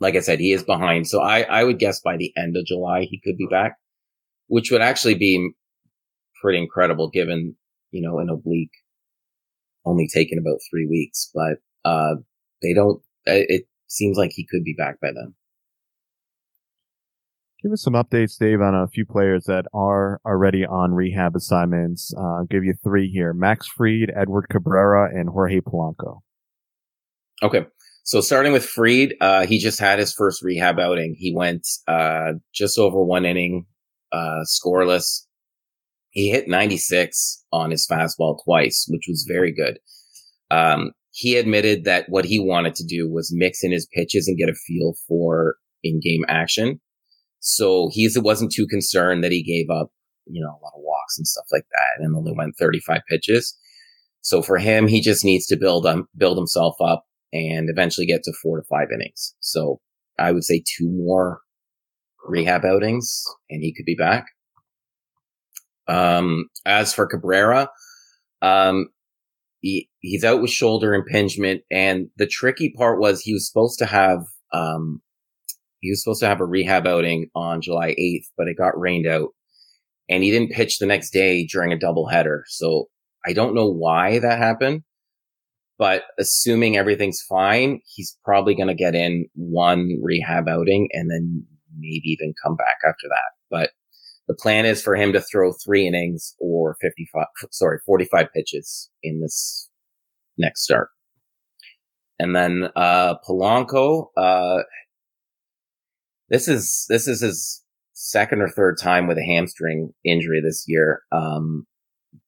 like I said, he is behind. So I, I would guess by the end of July, he could be back, which would actually be pretty incredible given, you know, an oblique only taking about three weeks, but, uh, they don't, it, seems like he could be back by then. Give us some updates, Dave, on a few players that are already on rehab assignments. Uh, I'll give you three here. Max Fried, Edward Cabrera, and Jorge Polanco. Okay. So starting with Fried, uh, he just had his first rehab outing. He went, uh, just over one inning, uh, scoreless. He hit 96 on his fastball twice, which was very good. Um, he admitted that what he wanted to do was mix in his pitches and get a feel for in-game action. So he wasn't too concerned that he gave up, you know, a lot of walks and stuff like that and only went 35 pitches. So for him, he just needs to build um, build himself up and eventually get to four to five innings. So I would say two more rehab outings and he could be back. Um, as for Cabrera, um, he, he's out with shoulder impingement. And the tricky part was he was supposed to have, um, he was supposed to have a rehab outing on July 8th, but it got rained out and he didn't pitch the next day during a doubleheader. So I don't know why that happened, but assuming everything's fine, he's probably going to get in one rehab outing and then maybe even come back after that. But the plan is for him to throw three innings or 55, sorry, 45 pitches in this next start. And then, uh, Polanco, uh, this is, this is his second or third time with a hamstring injury this year. Um,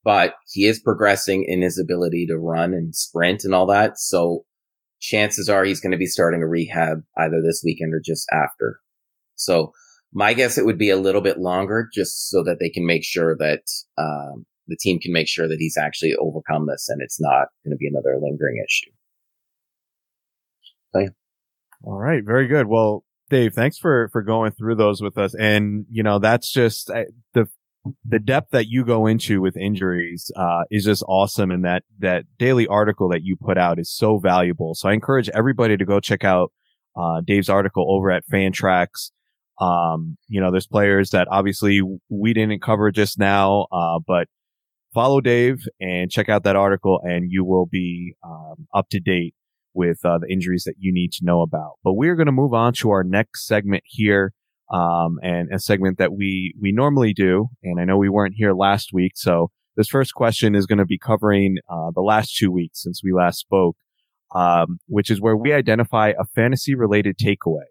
but he is progressing in his ability to run and sprint and all that. So chances are he's going to be starting a rehab either this weekend or just after. So my guess it would be a little bit longer just so that they can make sure that um, the team can make sure that he's actually overcome this and it's not going to be another lingering issue. So, yeah. All right, very good. Well, Dave, thanks for for going through those with us. And you know, that's just the the depth that you go into with injuries uh, is just awesome, and that that daily article that you put out is so valuable. So I encourage everybody to go check out uh, Dave's article over at Fantrax Um, you know, there's players that obviously we didn't cover just now, uh, but follow Dave and check out that article and you will be um, up to date with uh, the injuries that you need to know about. But we're going to move on to our next segment here. Um, and a segment that we, we normally do. And I know we weren't here last week. So this first question is going to be covering, uh, the last two weeks since we last spoke, um, which is where we identify a fantasy related takeaway.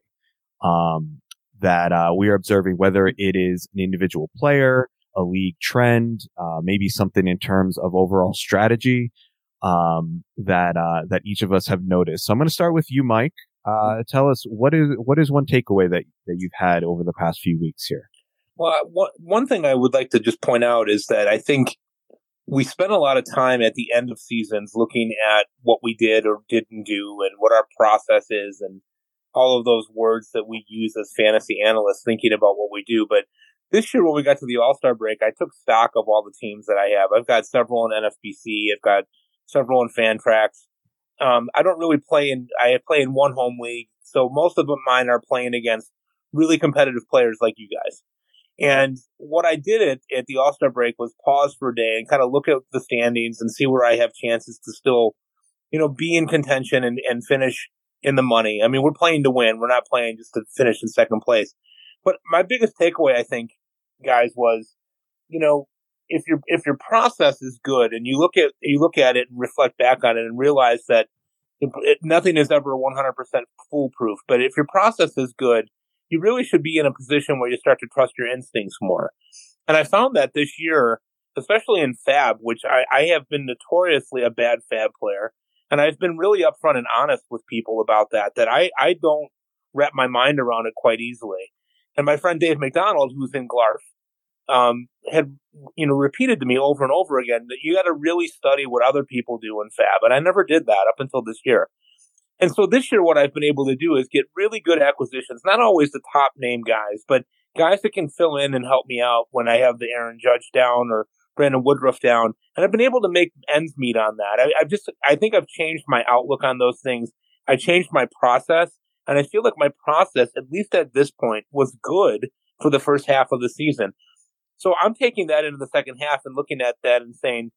Um, that, uh, we are observing whether it is an individual player, a league trend, uh, maybe something in terms of overall strategy, um, that uh, that each of us have noticed. So I'm going to start with you, Mike. Uh, tell us what is what is one takeaway that that you've had over the past few weeks here. Well, one one thing I would like to just point out is that I think we spend a lot of time at the end of seasons looking at what we did or didn't do and what our process is and all of those words that we use as fantasy analysts thinking about what we do. But this year, when we got to the All Star break, I took stock of all the teams that I have. I've got several in NFBC. I've got several in Fantrax. Um, I don't really play in. I play in one home league, so most of mine are playing against really competitive players like you guys. And what I did at, at the All Star break was pause for a day and kind of look at the standings and see where I have chances to still, you know, be in contention and, and finish in the money. I mean, we're playing to win. We're not playing just to finish in second place. But my biggest takeaway, I think, guys, was, you know, if your if your process is good and you look at you look at it and reflect back on it and realize that it, it, nothing is ever 100% foolproof, but if your process is good, you really should be in a position where you start to trust your instincts more. And I found that this year, especially in FAAB, which I, I have been notoriously a bad FAAB player, and I've been really upfront and honest with people about that, that I, I don't wrap my mind around it quite easily. And my friend Dave McDonald, who's in Glarf, um, had you know repeated to me over and over again that you got to really study what other people do in FAAB, and I never did that up until this year. And so this year, what I've been able to do is get really good acquisitions, not always the top name guys, but guys that can fill in and help me out when I have the Aaron Judge down or Brandon Woodruff down. And I've been able to make ends meet on that. I, I've just, I think I've changed my outlook on those things. I changed my process and I feel like my process, at least at this point, was good for the first half of the season. So I'm taking that into the second half and looking at that and saying,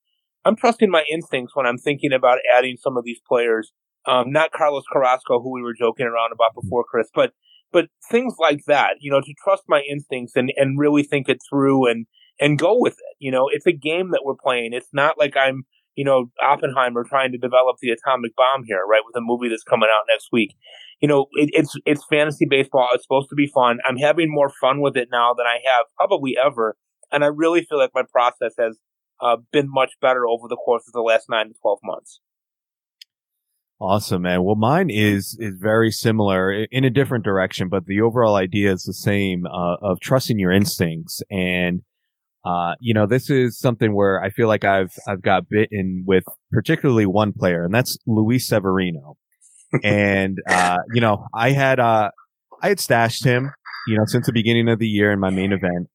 I'm trusting my instincts when I'm thinking about adding some of these players. Um, not Carlos Carrasco, who we were joking around about before, Chris, but but things like that. You know, to trust my instincts and and really think it through and and go with it. You know, it's a game that we're playing. It's not like I'm you know Oppenheimer trying to develop the atomic bomb here, right? With a movie that's coming out next week you know, it, it's it's fantasy baseball. It's supposed to be fun. I'm having more fun with it now than I have probably ever, and I really feel like my process has uh, been much better over the course of the last nine to twelve months. Awesome, man. Well, mine is is very similar in a different direction, but the overall idea is the same uh, of trusting your instincts. And uh, you know, this is something where I feel like I've I've got bitten with particularly one player, and that's Luis Severino and [laughs] uh, you know, I had uh, I had stashed him, you know, since the beginning of the year in my main event,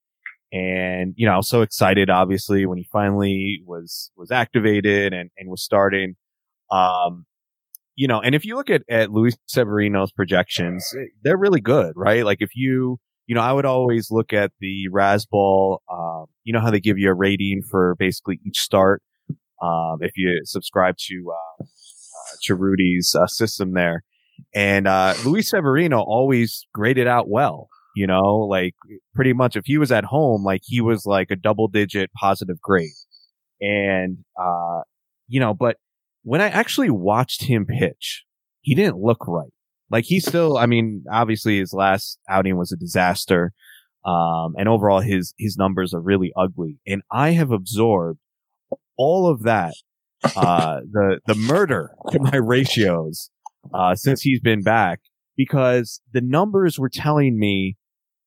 and you know, I was so excited, obviously, when he finally was was activated and and was starting. Um, you know, and if you look at at Luis Severino's projections, they're really good, right? Like if you you know, I would always look at the Razzball. Um, you know how they give you a rating for basically each start. Um, if you subscribe to uh, to Rudy's uh, system there. And uh, Luis Severino always graded out well. You know, like pretty much if he was at home, like he was like a double digit positive grade. And, uh, you know, but when I actually watched him pitch, he didn't look right. Like he still, I mean, obviously his last outing was a disaster. Um, and overall his, his numbers are really ugly. And I have absorbed all of that uh, [laughs] the the murder to my ratios uh, since he's been back because the numbers were telling me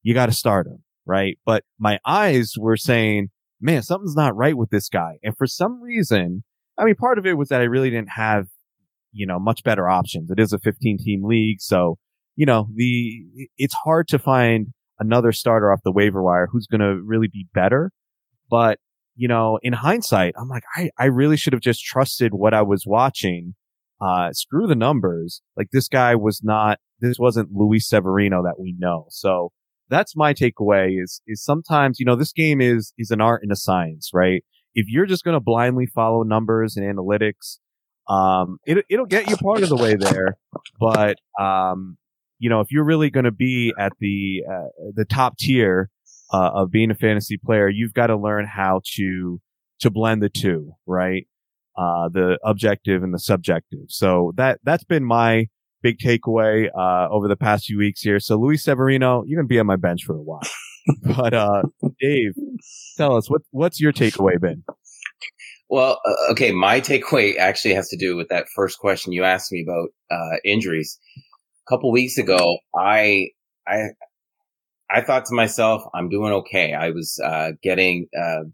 you got to start him, right? But my eyes were saying, man, something's not right with this guy. And for some reason, I mean, part of it was that I really didn't have, you know, much better options. It is a 15 team league. So, you know, the, it's hard to find another starter off the waiver wire who's going to really be better. But you know, in hindsight, I'm like, I, I really should have just trusted what I was watching. Uh, screw the numbers. Like this guy was not, this wasn't Luis Severino that we know. So, that's my takeaway is, is sometimes, you know, this game is, is an art and a science, right? If you're just going to blindly follow numbers and analytics, um, it, it'll get you part of the way there. But, um, you know, if you're really going to be at the, uh, the top tier, uh, of being a fantasy player, you've got to learn how to, to blend the two, right? Uh, the objective and the subjective. So that, that's been my, big takeaway uh, over the past few weeks here. So Luis Severino, you're gonna be on my bench for a while. [laughs] but uh, Dave, tell us what what's your takeaway been? Well, uh, okay, my takeaway actually has to do with that first question you asked me about uh, injuries. A couple weeks ago, I I I thought to myself, I'm doing okay. I was uh, getting uh,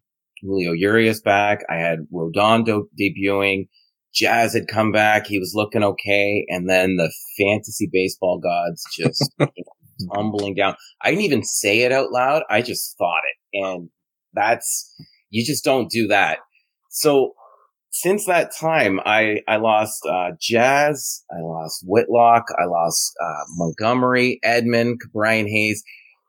Julio Urias back. I had Rodon debuting. Jazz had come back. He was looking okay. And then the fantasy baseball gods just [laughs] tumbling down. I didn't even say it out loud. I just thought it. And that's, you just don't do that. So since that time, I, I lost, uh, Jazz. I lost Whitlock. I lost, uh, Montgomery, Edman, Brian Hayes.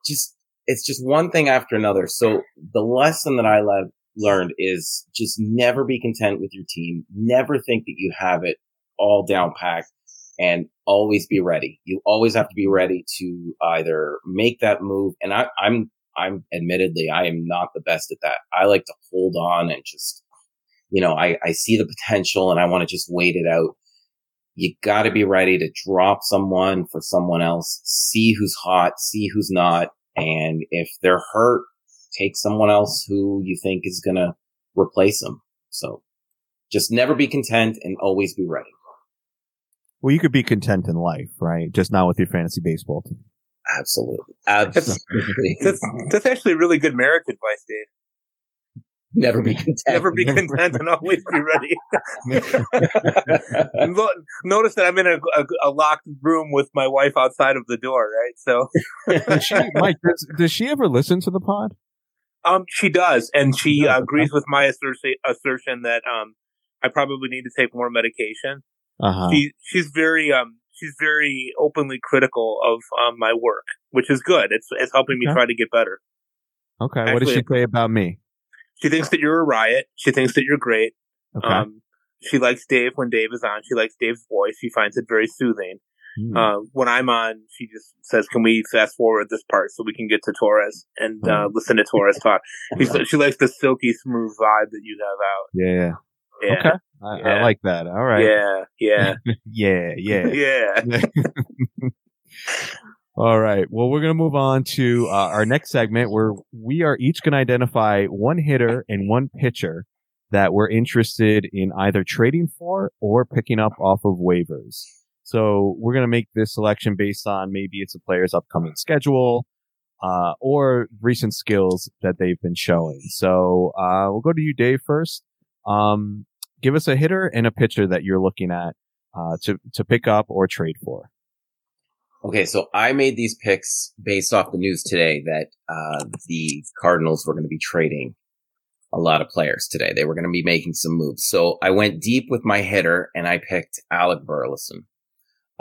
Just, it's just one thing after another. So the lesson that I learned learned is just never be content with your team. Never think that you have it all down packed and always be ready. You always have to be ready to either make that move. And I, I'm, I'm admittedly, I am not the best at that. I like to hold on and just, you know, I, I see the potential and I want to just wait it out. You got to be ready to drop someone for someone else, see who's hot, see who's not. And if they're hurt, take someone else who you think is going to replace them. So just never be content and always be ready. Well, you could be content in life, right? Just not with your fantasy baseball team. Absolutely. Absolutely. [laughs] That's, that's actually really good marriage advice, Dave. Never be content. Never be content and always be ready. [laughs] Notice that I'm in a, a, a, locked room with my wife outside of the door, right? So, does she, Mike, does, does she ever listen to the pod? Um, she does, and she uh, agrees with my assertion, assertion that um, I probably need to take more medication. Uh-huh. She she's very um she's very openly critical of um, my work, which is good. It's it's helping me try to get better. Okay, Actually, what does she say about me? She thinks that you're a riot. She thinks that you're great. Okay. Um, she likes Dave when Dave is on. She likes Dave's voice. She finds it very soothing. Mm. Uh, when I'm on, she just says, "Can we fast forward this part so we can get to Torres and uh, hmm. listen to Torres talk?" [laughs] She, she likes the silky smooth vibe that you have out. Yeah. Yeah. Okay. I, yeah. I like that. All right. Yeah. Yeah. [laughs] yeah. Yeah. [laughs] Yeah. All right. Well, we're going to move on to uh, our next segment where we are each going to identify one hitter and one pitcher that we're interested in either trading for or picking up off of waivers. So we're going to make this selection based on maybe it's a player's upcoming schedule, uh, or recent skills that they've been showing. So, uh, we'll go to you, Dave, first. Um, give us a hitter and a pitcher that you're looking at, uh, to, to pick up or trade for. Okay, so I made these picks based off the news today that uh, the Cardinals were going to be trading a lot of players today. They were going to be making some moves. So I went deep with my hitter and I picked Alec Burleson.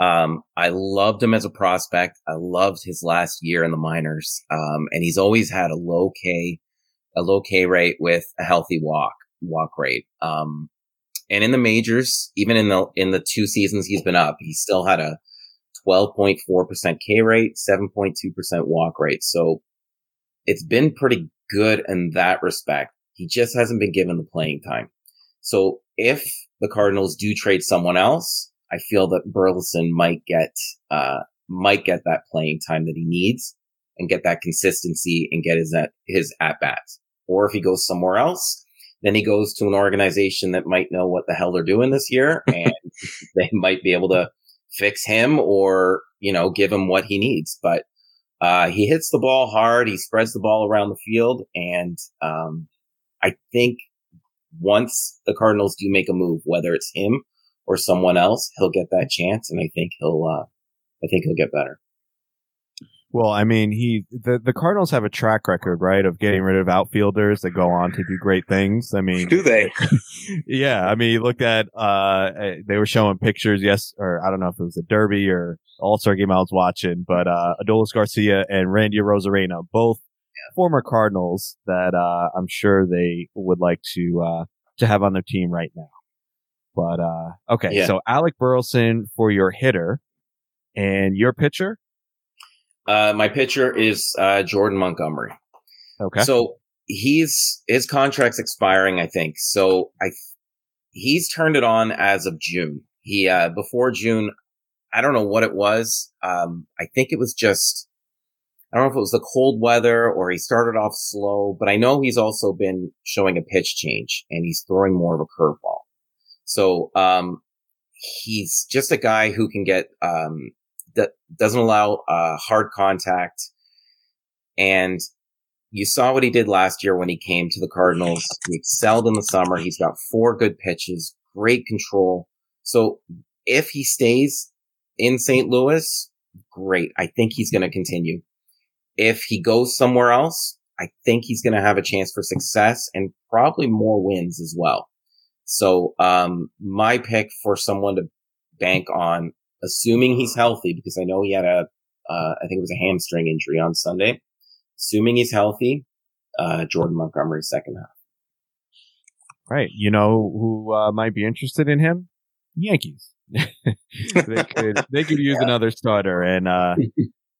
Um, I loved him as a prospect. I loved his last year in the minors. Um, and he's always had a low K, a low K rate with a healthy walk, walk rate. Um, and in the majors, even in the, in the two seasons he's been up, he still had a 12.4% K rate, 7.2% walk rate. So it's been pretty good in that respect. He just hasn't been given the playing time. So if the Cardinals do trade someone else, I feel that Burleson might get uh, might get that playing time that he needs and get that consistency and get his at his at bats. Or if he goes somewhere else, then he goes to an organization that might know what the hell they're doing this year [laughs] and they might be able to fix him or you know give him what he needs. But uh, he hits the ball hard. He spreads the ball around the field, and um, I think once the Cardinals do make a move, whether it's him or someone else, he'll get that chance, and I think he'll, uh, I think he'll get better. Well, I mean, he the the Cardinals have a track record, right, of getting rid of outfielders that go on to do great things. I mean, Do they? [laughs] yeah, I mean, you looked at uh, they were showing pictures, yes, or I don't know if it was a Derby or All Star game I was watching, but uh, Adolis Garcia and Randy Arozarena, both former Cardinals that uh, I'm sure they would like to uh, to have on their team right now. But uh, okay, Yeah. so Alec Burleson for your hitter, and your pitcher. Uh, my pitcher is uh, Jordan Montgomery. Okay, So he's his contract's expiring, I think. So I he's turned it on as of June. He uh before June, I don't know what it was. Um I think it was just I don't know if it was the cold weather or he started off slow, but I know he's also been showing a pitch change and he's throwing more of a curveball. So um he's just a guy who can get um that doesn't allow uh hard contact and you saw what he did last year when he came to the Cardinals. He excelled in the summer. He's got four good pitches, great control. So if he stays in St. Louis, great. I think he's going to continue. If he goes somewhere else, I think he's going to have a chance for success and probably more wins as well. So, um, my pick for someone to bank on, assuming he's healthy, because I know he had a, uh, I think it was a hamstring injury on Sunday assuming he's healthy, uh, Jordan Montgomery second half. right. You know who uh, might be interested in him? Yankees. [laughs] they could they could use [laughs] another starter, and uh,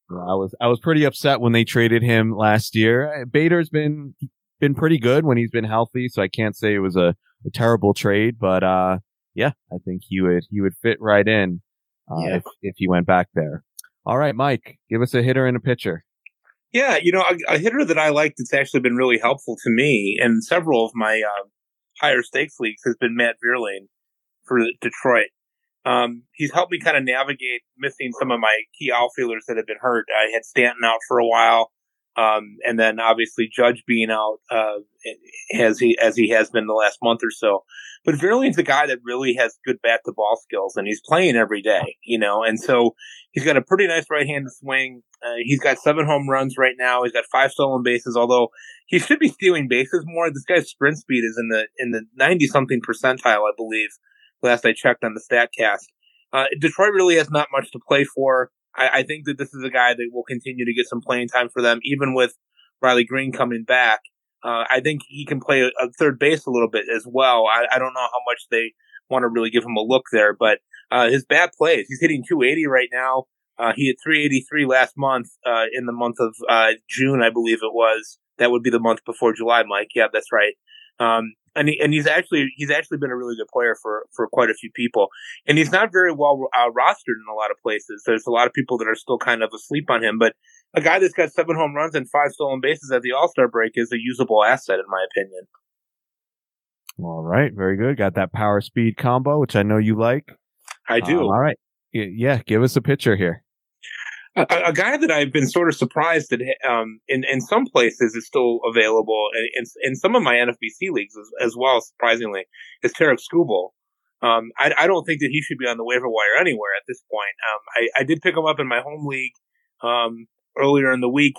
I was I was pretty upset when they traded him last year. Bader's been been pretty good when he's been healthy, so I can't say it was a, a terrible trade, but uh, yeah, I think he would he would fit right in uh, Yeah. if if he went back there. All right, Mike, give us a hitter and a pitcher. Yeah, you know, a, a hitter that I like that's actually been really helpful to me in several of my uh, higher stakes leagues has been Matt Vierling for Detroit. Um, he's helped me kind of navigate missing some of my key outfielders that have been hurt. I had Stanton out for a while, um, and then obviously Judge being out uh, as he as he has been the last month or so. But Vierling's a guy that really has good bat to ball skills, and he's playing every day, you know, and so he's got a pretty nice right-handed swing. Uh, he's got seven home runs right now. He's got five stolen bases, although he should be stealing bases more. This guy's sprint speed is in the in the ninety something percentile, I believe. Last I checked on the Statcast, uh, Detroit really has not much to play for. I, I think that this is a guy that will continue to get some playing time for them, even with Riley Greene coming back. Uh, I think he can play a, a third base a little bit as well. I, I don't know how much they want to really give him a look there, but uh, his bat plays. He's hitting 280 right now. Uh, he hit 383 last month, uh, in the month of, uh, June, I believe it was. That would be the month before July, Mike. Yeah, that's right. Um, and he, and he's actually, he's actually been a really good player for, for quite a few people. And he's not very well uh, rostered in a lot of places. There's a lot of people that are still kind of asleep on him, but a guy that's got seven home runs and five stolen bases at the All-Star break is a usable asset, in my opinion. All right, very good. Got that power speed combo, which I know you like. I do. Um, all right, yeah, give us a picture here. A, a guy that I've been sort of surprised that um, in in some places is still available, and in, in some of my NFBC leagues as, as well. Surprisingly, is Tarik Skubal. Um, I, I don't think that he should be on the waiver wire anywhere at this point. Um, I, I did pick him up in my home league um, earlier in the week,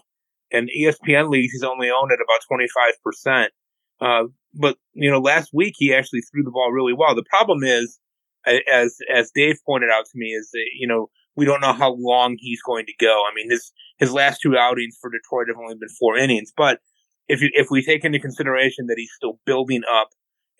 and ESPN leagues he's only owned at about twenty five percent. Uh, but you know, last week he actually threw the ball really well. The problem is, as as Dave pointed out to me, is that you know we don't know how long he's going to go. I mean, his his last two outings for Detroit have only been four innings. But if you if we take into consideration that he's still building up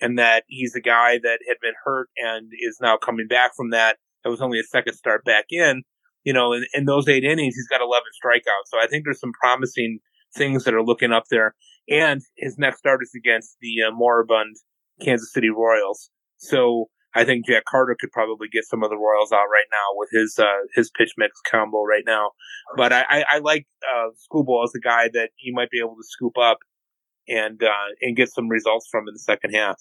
and that he's a guy that had been hurt and is now coming back from that, that was only a second start back in. You know, in, in those eight innings, he's got 11 strikeouts. So I think there's some promising things that are looking up there. And his next start is against the uh, moribund Kansas City Royals. So I think Jack Carter could probably get some of the Royals out right now with his uh, his pitch mix combo right now. But I, I, I like uh, Skubal as a guy that you might be able to scoop up and uh, and get some results from in the second half.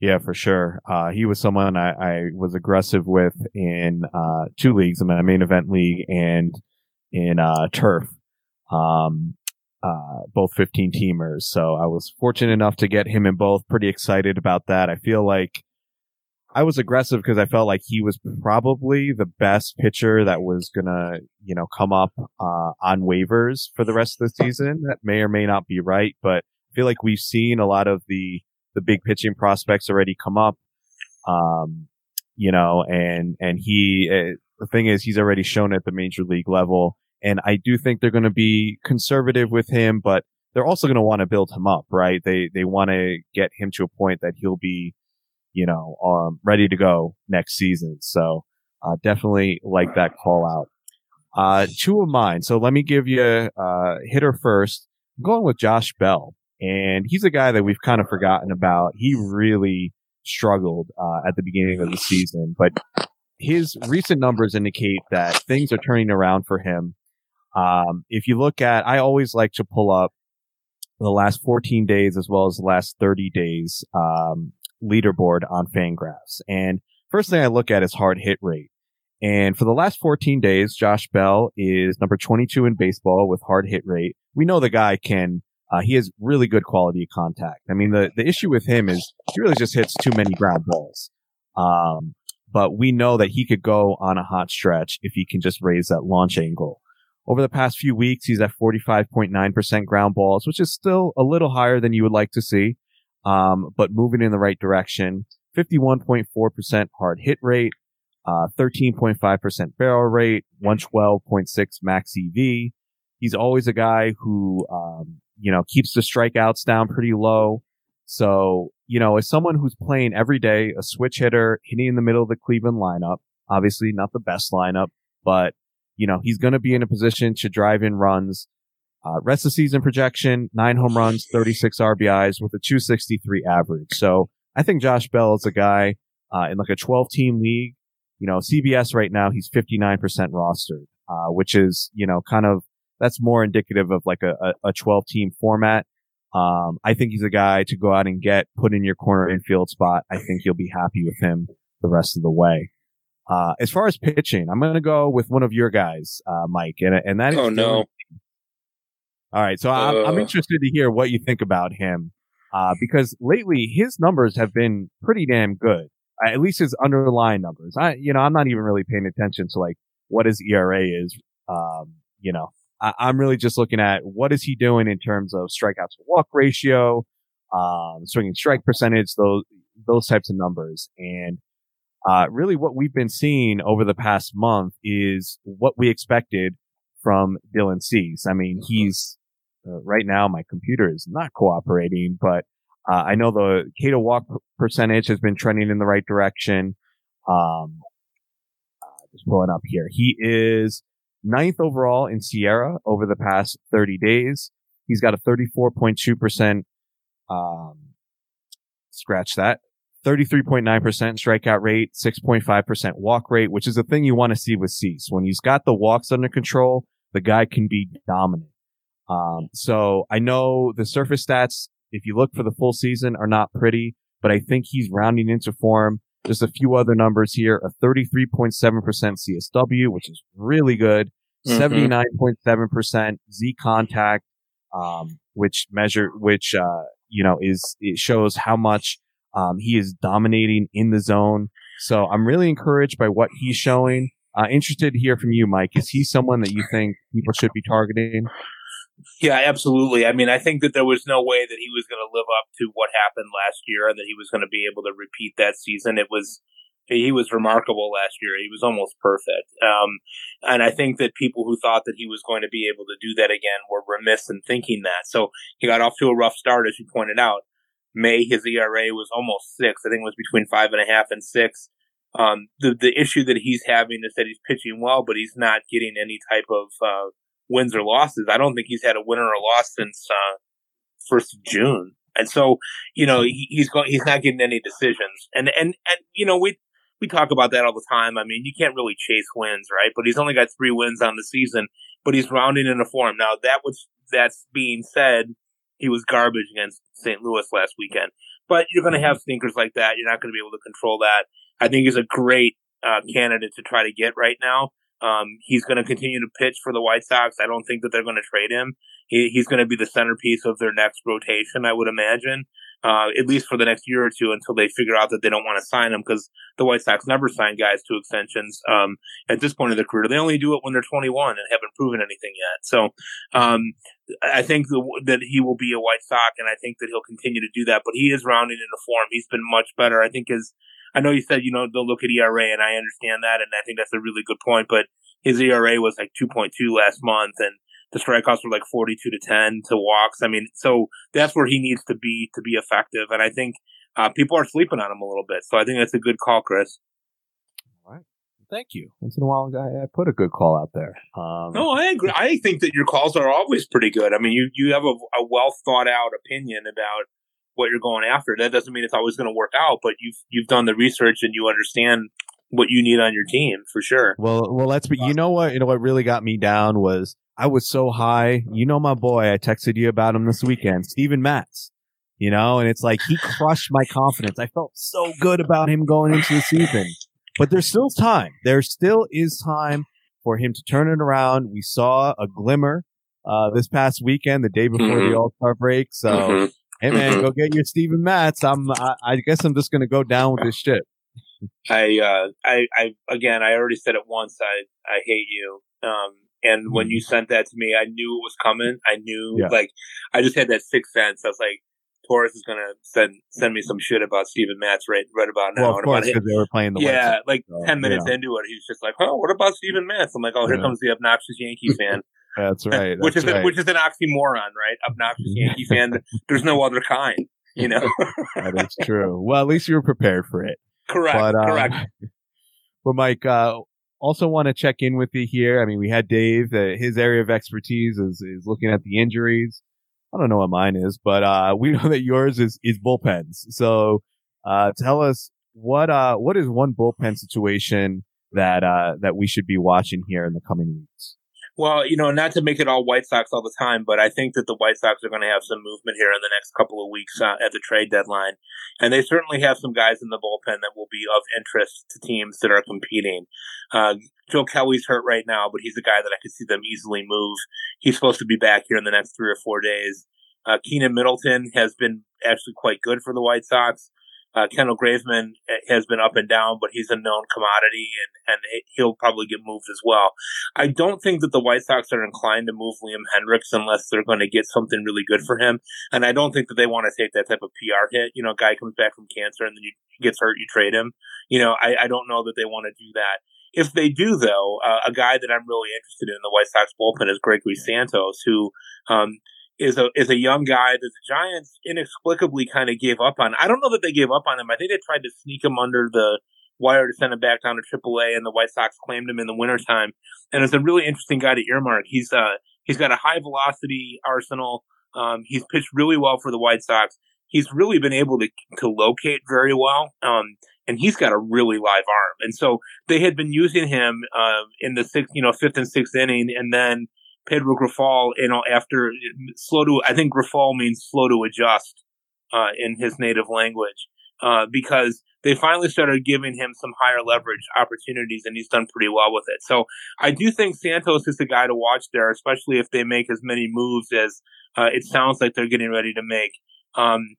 Yeah, for sure. Uh, he was someone I, I was aggressive with in uh, two leagues, in my main event league and in uh, turf, um, uh, both 15 teamers. So I was fortunate enough to get him in both. Pretty excited about that. I feel like I was aggressive because I felt like he was probably the best pitcher that was gonna, you know, come up uh, on waivers for the rest of the season. That may or may not be right, but I feel like we've seen a lot of the the big pitching prospects already come up. Um, you know, and and he uh, the thing is he's already shown at the major league level, and I do think they're to be conservative with him, but they're also to want to build him up, right? They they want to get him to a point that he'll be, you know, um, ready to go next season. So uh, definitely like that call out. Uh, two of mine. So let me give you uh, hitter first. I'm going with Josh Bell, and he's a guy that we've kind of forgotten about. He really struggled uh, at the beginning of the season, but his recent numbers indicate that things are turning around for him. Um, if you look at, I always like to pull up the last 14 days as well as the last 30 days um, leaderboard on Fangraphs. And first thing I look at is hard hit rate. And for the last 14 days, Josh Bell is number 22 in baseball with hard hit rate. We know the guy can, uh, he has really good quality of contact. I mean, the, the issue with him is he really just hits too many ground balls. Um, but we know that he could go on a hot stretch if he can just raise that launch angle. Over the past few weeks, he's at 45.9% ground balls, which is still a little higher than you would like to see, um, but moving in the right direction. 51.4% hard hit rate, uh, 13.5% barrel rate, 112.6 max EV. He's always a guy who, um, you know, keeps the strikeouts down pretty low. So, you know, as someone who's playing every day, a switch hitter, hitting in the middle of the Cleveland lineup, obviously not the best lineup, but you know, he's going to be in a position to drive in runs. Uh, rest of season projection, nine home runs, 36 RBIs with a 263 average. So I think Josh Bell is a guy, uh, in like a 12 team league. You know, CBS right now, he's 59% rostered, uh, which is, you know, kind of, that's more indicative of like a, a 12 team format. Um, I think he's a guy to go out and get, put in your corner infield spot. I think you'll be happy with him the rest of the way. Uh, as far as pitching, I'm going to go with one of your guys, uh, Mike, and and that is. Oh no! All right, so I'm, I'm interested to hear what you think about him, uh, because lately his numbers have been pretty damn good. Uh, at least his underlying numbers. I, you know, I'm not even really paying attention to like what his ERA is. Um, you know, I, am really just looking at what is he doing in terms of strikeouts to walk ratio, um, swinging strike percentage, those those types of numbers, and uh, really what we've been seeing over the past month is what we expected from Dylan Cease. I mean, he's uh, right now my computer is not cooperating, but uh, I know the K to walk percentage has been trending in the right direction. Um, uh, just pulling up here. He is ninth overall in SIERA over the past 30 days. He's got a 34.2%, um, scratch that, 33.9% strikeout rate, 6.5% walk rate, which is a thing you want to see with Cease. When he's got the walks under control, the guy can be dominant. Um, so I know the surface stats, if you look for the full season, are not pretty, but I think he's rounding into form. There's a few other numbers here, a 33.7% CSW, which is really good, mm-hmm. 79.7% Z contact, um, which measure, which, uh, you know, is, it shows how much um, he is dominating in the zone. So I'm really encouraged by what he's showing. Uh, interested to hear from you, Mike. Is he someone that you think people should be targeting? Yeah, absolutely. I mean, I think that there was no way that he was going to live up to what happened last year and that he was going to be able to repeat that season. It was, he was remarkable last year. He was almost perfect. Um, and I think that people who thought that he was going to be able to do that again were remiss in thinking that. So he got off to a rough start, as you pointed out. May, his ERA was almost six. I think it was between five and a half and six. Um, the the issue that he's having is that he's pitching well, but he's not getting any type of uh, wins or losses. I don't think he's had a winner or loss since uh, first of June, and so you know he, he's going he's not getting any decisions. And and and you know we we talk about that all the time. I mean, you can't really chase wins, right? But he's only got three wins on the season, but he's rounding in a form. Now that was that's being said, he was garbage against St. Louis last weekend. But you're going to have stinkers like that. You're not going to be able to control that. I think he's a great uh, candidate to try to get right now. Um, he's going to continue to pitch for the White Sox. I don't think that they're going to trade him. He, he's going to be the centerpiece of their next rotation, I would imagine. uh, at least for the next year or two until they figure out that they don't want to sign him because the White Sox never sign guys to extensions um, at this point of their career. They only do it when they're 21 and haven't proven anything yet. So um, I think the, that he will be a White Sox, and I think that he'll continue to do that. But he is rounding into form. He's been much better. I think his I know you said you know they'll look at ERA, and I understand that, and I think that's a really good point. But his ERA was like 2.2 last month, and the strikeouts were like 42 to 10 to walks. I mean, so that's where he needs to be to be effective. And I think uh, people are sleeping on him a little bit. So I think that's a good call, Chris. All right. Thank you. Once in a while, I, I put a good call out there. Um, no, I agree. I think that your calls are always pretty good. I mean, you, you have a, a well thought out opinion about what you're going after. That doesn't mean it's always going to work out, but you've you've done the research and you understand what you need on your team for sure. Well, well, let's. But you know what? You know what really got me down was I was so high. You know my boy. I texted you about him this weekend, Steven Matz. You know, and it's like he crushed my confidence. I felt so good about him going into the season, but there's still time. There still is time for him to turn it around. We saw a glimmer uh, this past weekend, the day before mm-hmm. the All Star break. So, mm-hmm. Hey man, mm-hmm. go get your Steven Matz. I'm. I, I guess I'm just gonna go down with this shit. I, uh, I, I, again, I already said it once. I, I hate you. Um, and when you mm. sent that to me, I knew it was coming. I knew, yeah. like, I just had that sixth sense. I was like, Torres is gonna send send me some shit about Steven Matz right right about now. Well, of course, because they were playing the yeah, like so, ten minutes yeah. into it, he's just like, "Oh, what about Steven Matz?" I'm like, "Oh, here yeah. comes the obnoxious Yankee fan." That's [laughs] right. That's which is right. A, which is an oxymoron, right? Obnoxious Yankee [laughs] fan. There's no other kind, you know. [laughs] that is true. Well, at least you were prepared for it. Correct. But, um, correct. But Mike, uh, also want to check in with you here. I mean, we had Dave. Uh, his area of expertise is is looking at the injuries. I don't know what mine is, but uh, we know that yours is is bullpens. So uh, tell us what uh what is one bullpen situation that uh that we should be watching here in the coming weeks. Well, you know, not to make it all White Sox all the time, but I think that the White Sox are going to have some movement here in the next couple of weeks uh, at the trade deadline. And they certainly have some guys in the bullpen that will be of interest to teams that are competing. Uh, Joe Kelly's hurt right now, but he's a guy that I could see them easily move. He's supposed to be back here in the next three or four days. Uh, Keynan Middleton has been actually quite good for the White Sox. Uh, Kendall Graveman has been up and down, but he's a known commodity and, and he'll probably get moved as well. I don't think that the White Sox are inclined to move Liam Hendriks unless they're going to get something really good for him. And I don't think that they want to take that type of PR hit. You know, a guy comes back from cancer and then he gets hurt, you trade him. You know, I, I don't know that they want to do that. If they do, though, uh, a guy that I'm really interested in the White Sox bullpen is Gregory Santos, who um, is a is a young guy that the Giants inexplicably kind of gave up on. I don't know that they gave up on him. I think they tried to sneak him under the wire to send him back down to AAA, and the White Sox claimed him in the wintertime. And it's a really interesting guy to earmark. He's uh he's got a high velocity arsenal. Um, he's pitched really well for the White Sox. He's really been able to to locate very well. Um, and he's got a really live arm. And so they had been using him uh, in the sixth, you know, fifth and sixth inning, and then Pedro Grifol, you know, after slow to, I think Grifol means slow to adjust uh, in his native language, uh, because they finally started giving him some higher leverage opportunities, and he's done pretty well with it. So I do think Santos is the guy to watch there, especially if they make as many moves as uh, it sounds like they're getting ready to make. Um,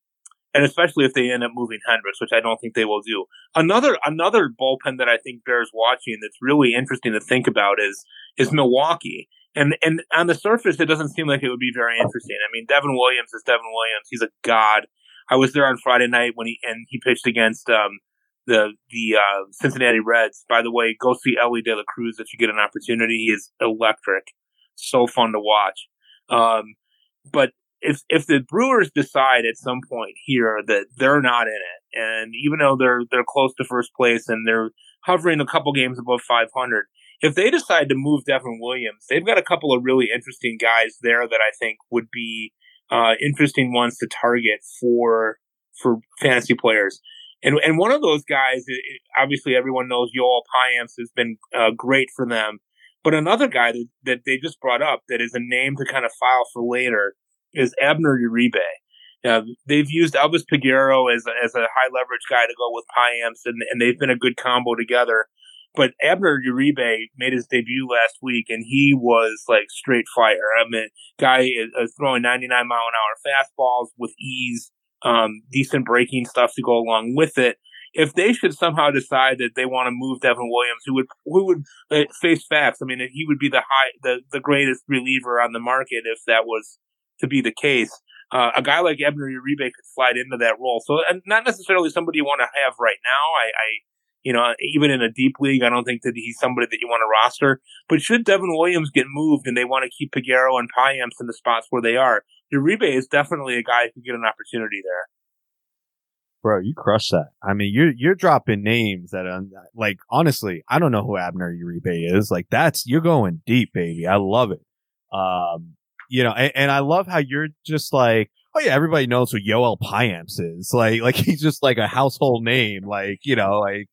and especially if they end up moving Hendriks, which I don't think they will do. Another another bullpen that I think bears watching that's really interesting to think about is is Milwaukee. And and on the surface, it doesn't seem like it would be very interesting. I mean, Devin Williams is Devin Williams. He's a god. I was there on Friday night when he and he pitched against um, the the uh, Cincinnati Reds. By the way, go see Elly De La Cruz if you get an opportunity. He is electric, so fun to watch. Um, but if if the Brewers decide at some point here that they're not in it, and even though they're they're close to first place and they're hovering a couple games above 500, if they decide to move Devin Williams, they've got a couple of really interesting guys there that I think would be uh, interesting ones to target for for fantasy players. And and one of those guys, obviously everyone knows Joel Payamps has been uh, great for them. But another guy that, that they just brought up that is a name to kind of file for later is Abner Uribe. Uh, they've used Elvis Peguero as as a high leverage guy to go with Payamps, and, and they've been a good combo together. But Abner Uribe made his debut last week, and he was like straight fire. I mean, guy is, is throwing 99 mile an hour fastballs with ease. um, decent breaking stuff to go along with it. If they should somehow decide that they want to move Devin Williams, who would who would face facts, I mean, he would be the high the the greatest reliever on the market if that was to be the case. Uh, a guy like Abner Uribe could slide into that role. So, and not necessarily somebody you want to have right now. I, I, you know, even in a deep league, I don't think that he's somebody that you want to roster. But should Devin Williams get moved and they want to keep Peguero and Payamps in the spots where they are, Uribe is definitely a guy who could get an opportunity there. Bro, you crush that. I mean, you're you're dropping names that, um, like, honestly, I don't know who Abner Uribe is. Like, that's you're going deep, baby. I love it. Um, you know, and, and, I love how you're just like, oh yeah, everybody knows who Yoel Payamps is. Like, like [laughs] he's just like a household name. Like, you know, like,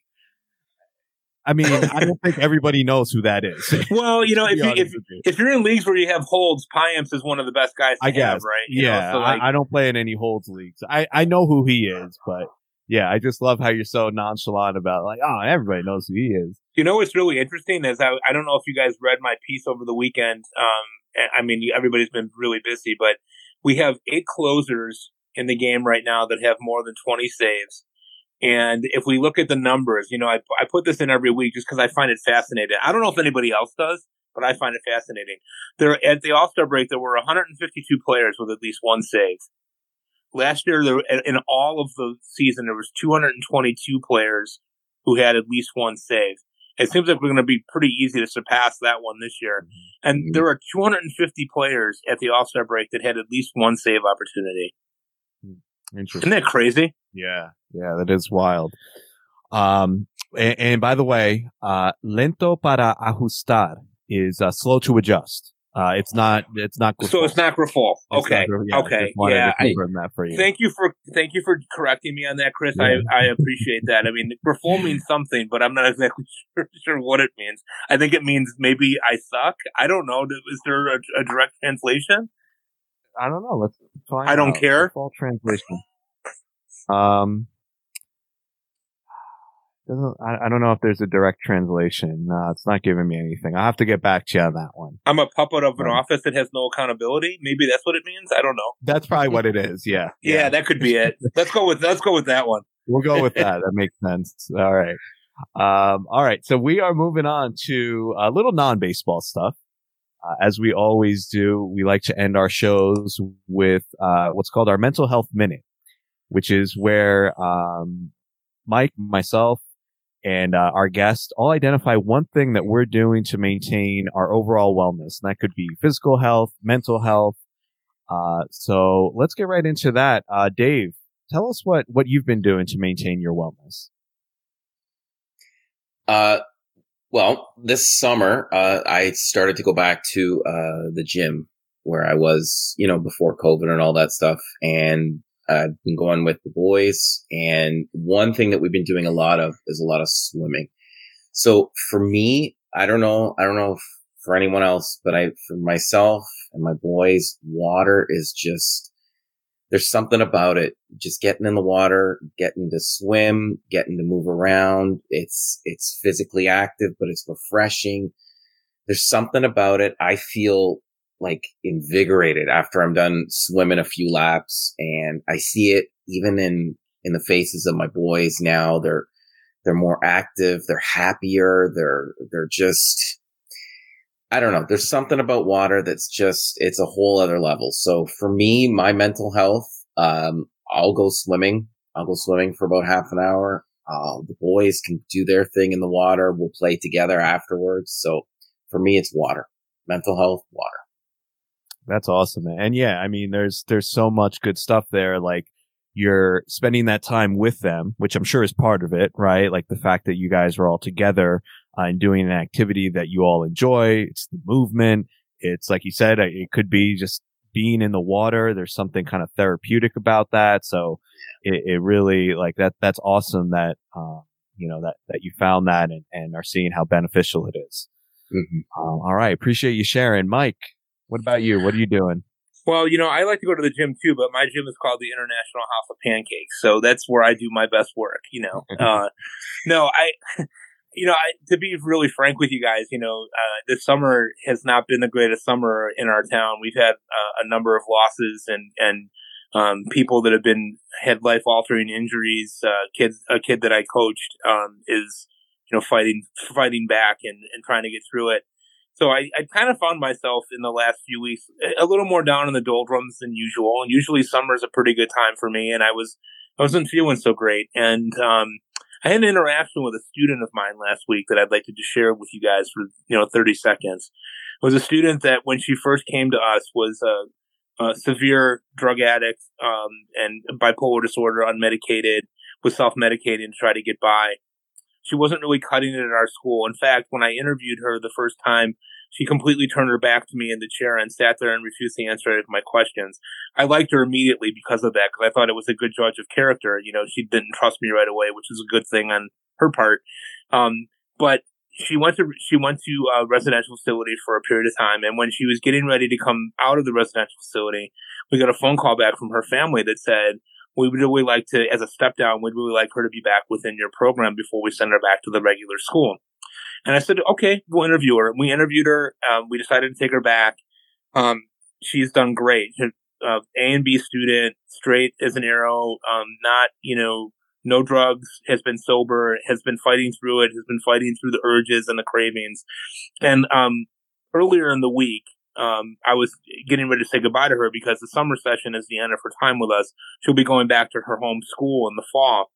I mean, I don't think everybody knows who that is. [laughs] well, you know, if, you, if, if you're in leagues where you have holds, Payamps is one of the best guys I guess, have, right? You yeah, so like, I, I, don't play in any holds leagues. I, I know who he is, but yeah, I just love how you're so nonchalant about like, oh, everybody knows who he is. You know what's really interesting is I, I don't know if you guys read my piece over the weekend. Um, I mean, everybody's been really busy, but we have eight closers in the game right now that have more than 20 saves. And if we look at the numbers, you know, I, I put this in every week just because I find it fascinating. I don't know if anybody else does, but I find it fascinating. There at the All Star break, there were 152 players with at least one save. Last year, there in all of the season, there was 222 players who had at least one save. It seems like we're going to be pretty easy to surpass that one this year. Mm-hmm. And there are 250 players at the All Star break that had at least one save opportunity. Hmm. Interesting. Isn't that crazy? Yeah, yeah, that is wild. Um, and, and by the way, uh, lento para ajustar is uh, slow to adjust. Uh, it's not. It's not. Grifol. So it's not Grifol. Okay. Not, yeah, okay. Yeah. I, that for you. Thank you for thank you for correcting me on that, Chris. Yeah. I, I appreciate that. I mean, Grifol means [laughs] something, but I'm not exactly [laughs] sure, sure, what it means. I think it means maybe I suck. I don't know. Is there a, a direct translation? I don't know. Let's find. I don't out. care. Translation. Um, I, I don't know if there's a direct translation. No, it's not giving me anything. I'll have to get back to you on that one. I'm a puppet of an office that has no accountability. Maybe that's what it means. I don't know. That's probably what it is. Yeah. yeah, [laughs] yeah. that could be it. [laughs] let's go with let's go with that one. We'll go with that. that makes sense. All right. Um, all right. So we are moving on to a little non-baseball stuff. Uh, as we always do, we like to end our shows with uh, what's called our mental health minute, which is where um, Mike, myself, and uh, our guests all identify one thing that we're doing to maintain our overall wellness. And that could be physical health, mental health. Uh, so let's get right into that. Uh, Dave, tell us what, what you've been doing to maintain your wellness. Uh, well, this summer, uh, I started to go back to, uh, the gym where I was, you know, before COVID and all that stuff. And I've been going with the boys. And one thing that we've been doing a lot of is a lot of swimming. So for me, I don't know, I don't know for anyone else, but I, for myself and my boys, water is just, there's something about it. Just getting in the water, getting to swim, getting to move around. It's, it's physically active, but it's refreshing. There's something about it. I feel like invigorated after I'm done swimming a few laps and I see it even in, in the faces of my boys now. They're, they're more active. They're happier. They're, they're just, I don't know. There's something about water that's just, it's a whole other level. So for me, my mental health, um, I'll go swimming. I'll go swimming for about half an hour. Uh, the boys can do their thing in the water. We'll play together afterwards. So for me, it's water, mental health, water. That's awesome. Man. And yeah, I mean, there's, there's so much good stuff there. Like you're spending that time with them, which I'm sure is part of it, right? Like the fact that you guys are all together uh, and doing an activity that you all enjoy. It's the movement. It's like you said, it could be just being in the water. There's something kind of therapeutic about that. So it, it really like that, that's awesome that, uh, you know, that, that you found that and, and are seeing how beneficial it is. Mm-hmm. Um, all right. Appreciate you sharing. Mike, what about you? What are you doing? Well, you know, I like to go to the gym too, but my gym is called the International House of Pancakes, so that's where I do my best work. You know, [laughs] uh, no, I, [laughs] you know, I, to be really frank with you guys, you know, uh, this summer has not been the greatest summer in our town. We've had uh, a number of losses and and um, people that have been had life altering injuries. Uh, kids, a kid that I coached um, is you know fighting fighting back and, and trying to get through it. So I, I kind of found myself in the last few weeks a little more down in the doldrums than usual. And usually summer is a pretty good time for me. And I was I wasn't feeling so great. And um, I had an interaction with a student of mine last week that I'd like to just share with you guys for you know 30 seconds. It was a student that when she first came to us was a, a severe drug addict um, and bipolar disorder, unmedicated, was self medicating to try to get by she wasn't really cutting it at our school. In fact, when I interviewed her the first time, she completely turned her back to me in the chair and sat there and refused to answer any of my questions. I liked her immediately because of that, because I thought it was a good judge of character. You know, she didn't trust me right away, which is a good thing on her part. Um, but she went to she went to a residential facility for a period of time, and when she was getting ready to come out of the residential facility, we got a phone call back from her family that said, we would really like to, as a step down, we'd really like her to be back within your program before we send her back to the regular school. And I said, okay, we'll interview her. We interviewed her. Um, we decided to take her back. Um, she's done great. Uh, a and B student, straight as an arrow, um, not, you know, no drugs, has been sober, has been fighting through it, has been fighting through the urges and the cravings. And, um, earlier in the week, um, I was getting ready to say goodbye to her because the summer session is the end of her time with us. She'll be going back to her home school in the fall.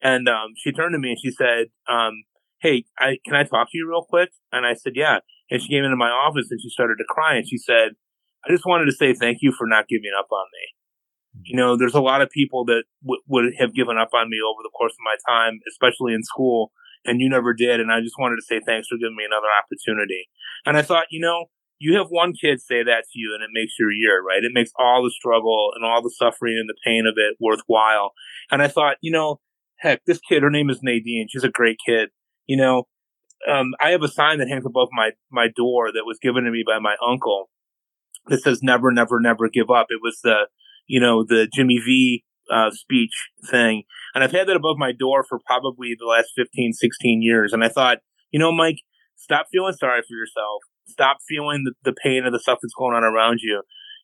And um, she turned to me and she said, um, Hey, I, can I talk to you real quick? And I said, Yeah. And she came into my office and she started to cry and she said, I just wanted to say thank you for not giving up on me. You know, there's a lot of people that w- would have given up on me over the course of my time, especially in school, and you never did. And I just wanted to say thanks for giving me another opportunity. And I thought, you know, you have one kid say that to you and it makes your year, right? It makes all the struggle and all the suffering and the pain of it worthwhile. And I thought, you know, heck, this kid, her name is Nadine. She's a great kid. You know, um, I have a sign that hangs above my, my door that was given to me by my uncle that says never, never, never give up. It was the, you know, the Jimmy V uh, speech thing. And I've had that above my door for probably the last 15, 16 years. And I thought, you know, Mike, stop feeling sorry for yourself stop feeling the, the pain of the stuff that's going on around you.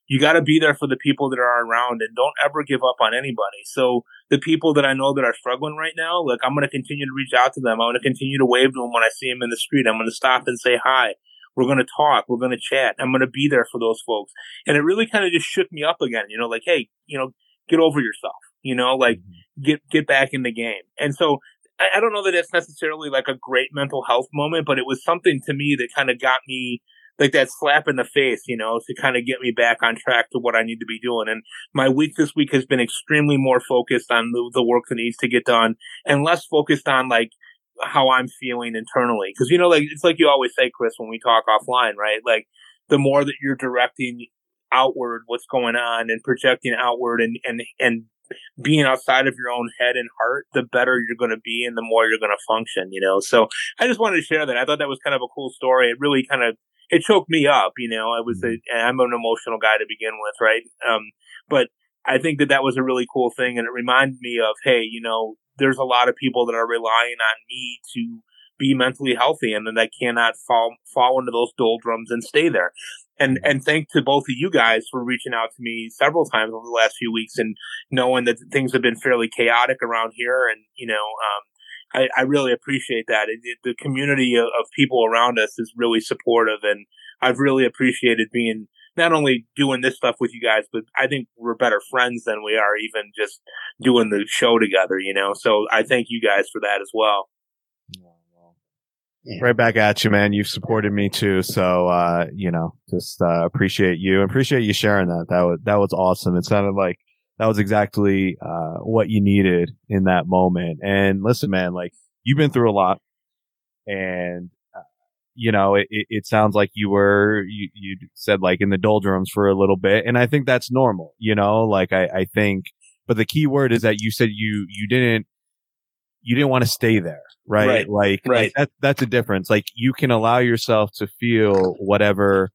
You got to be there for the people that are around and don't ever give up on anybody. So the people that I know that are struggling right now, like I'm going to continue to reach out to them. I'm going to continue to wave to them when I see them in the street. I'm going to stop and say hi. We're going to talk. We're going to chat. I'm going to be there for those folks. And it really kind of just shook me up again, you know, like, Hey, you know, get over yourself, you know, like mm-hmm. get, get back in the game. And so I, I don't know that it's necessarily like a great mental health moment, but it was something to me that kind of got me like that slap in the face, you know, to kind of get me back on track to what I need to be doing. And my week this week has been extremely more focused on the, the work that needs to get done and less focused on like how I'm feeling internally. Cause you know, like, it's like you always say, Chris, when we talk offline, right? Like the more that you're directing outward what's going on and projecting outward and, and, and being outside of your own head and heart, the better you're going to be and the more you're going to function, you know? So I just wanted to share that. I thought that was kind of a cool story. It really kind of, it choked me up, you know, I was a, mm-hmm. I'm an emotional guy to begin with, right? Um, but I think that that was a really cool thing. And it reminded me of, hey, you know, there's a lot of people that are relying on me to be mentally healthy and that I cannot fall, fall into those doldrums and stay there and and thank to both of you guys for reaching out to me several times over the last few weeks and knowing that things have been fairly chaotic around here. And you know um, I, I, really appreciate that. It, it, the community of, of, people around us is really supportive and i've really appreciated being not only doing this stuff with you guys but i think we're better friends than we are even just doing the show together you know? So i thank you guys for that as well yeah. Right back at you, man. You've supported me too. So, uh, you know, just, uh, appreciate you. Appreciate you sharing that. That was, that was awesome. It sounded like that was exactly, uh, what you needed in that moment. And listen, man, like you've been through a lot and, uh, you know, it, it sounds like you were, you, you said like in the doldrums for a little bit. And I think that's normal, you know, like I, I think, but the key word is that you said you, you didn't, you didn't want to stay there, right? right. Like, right. That, that's a difference. Like you can allow yourself to feel whatever,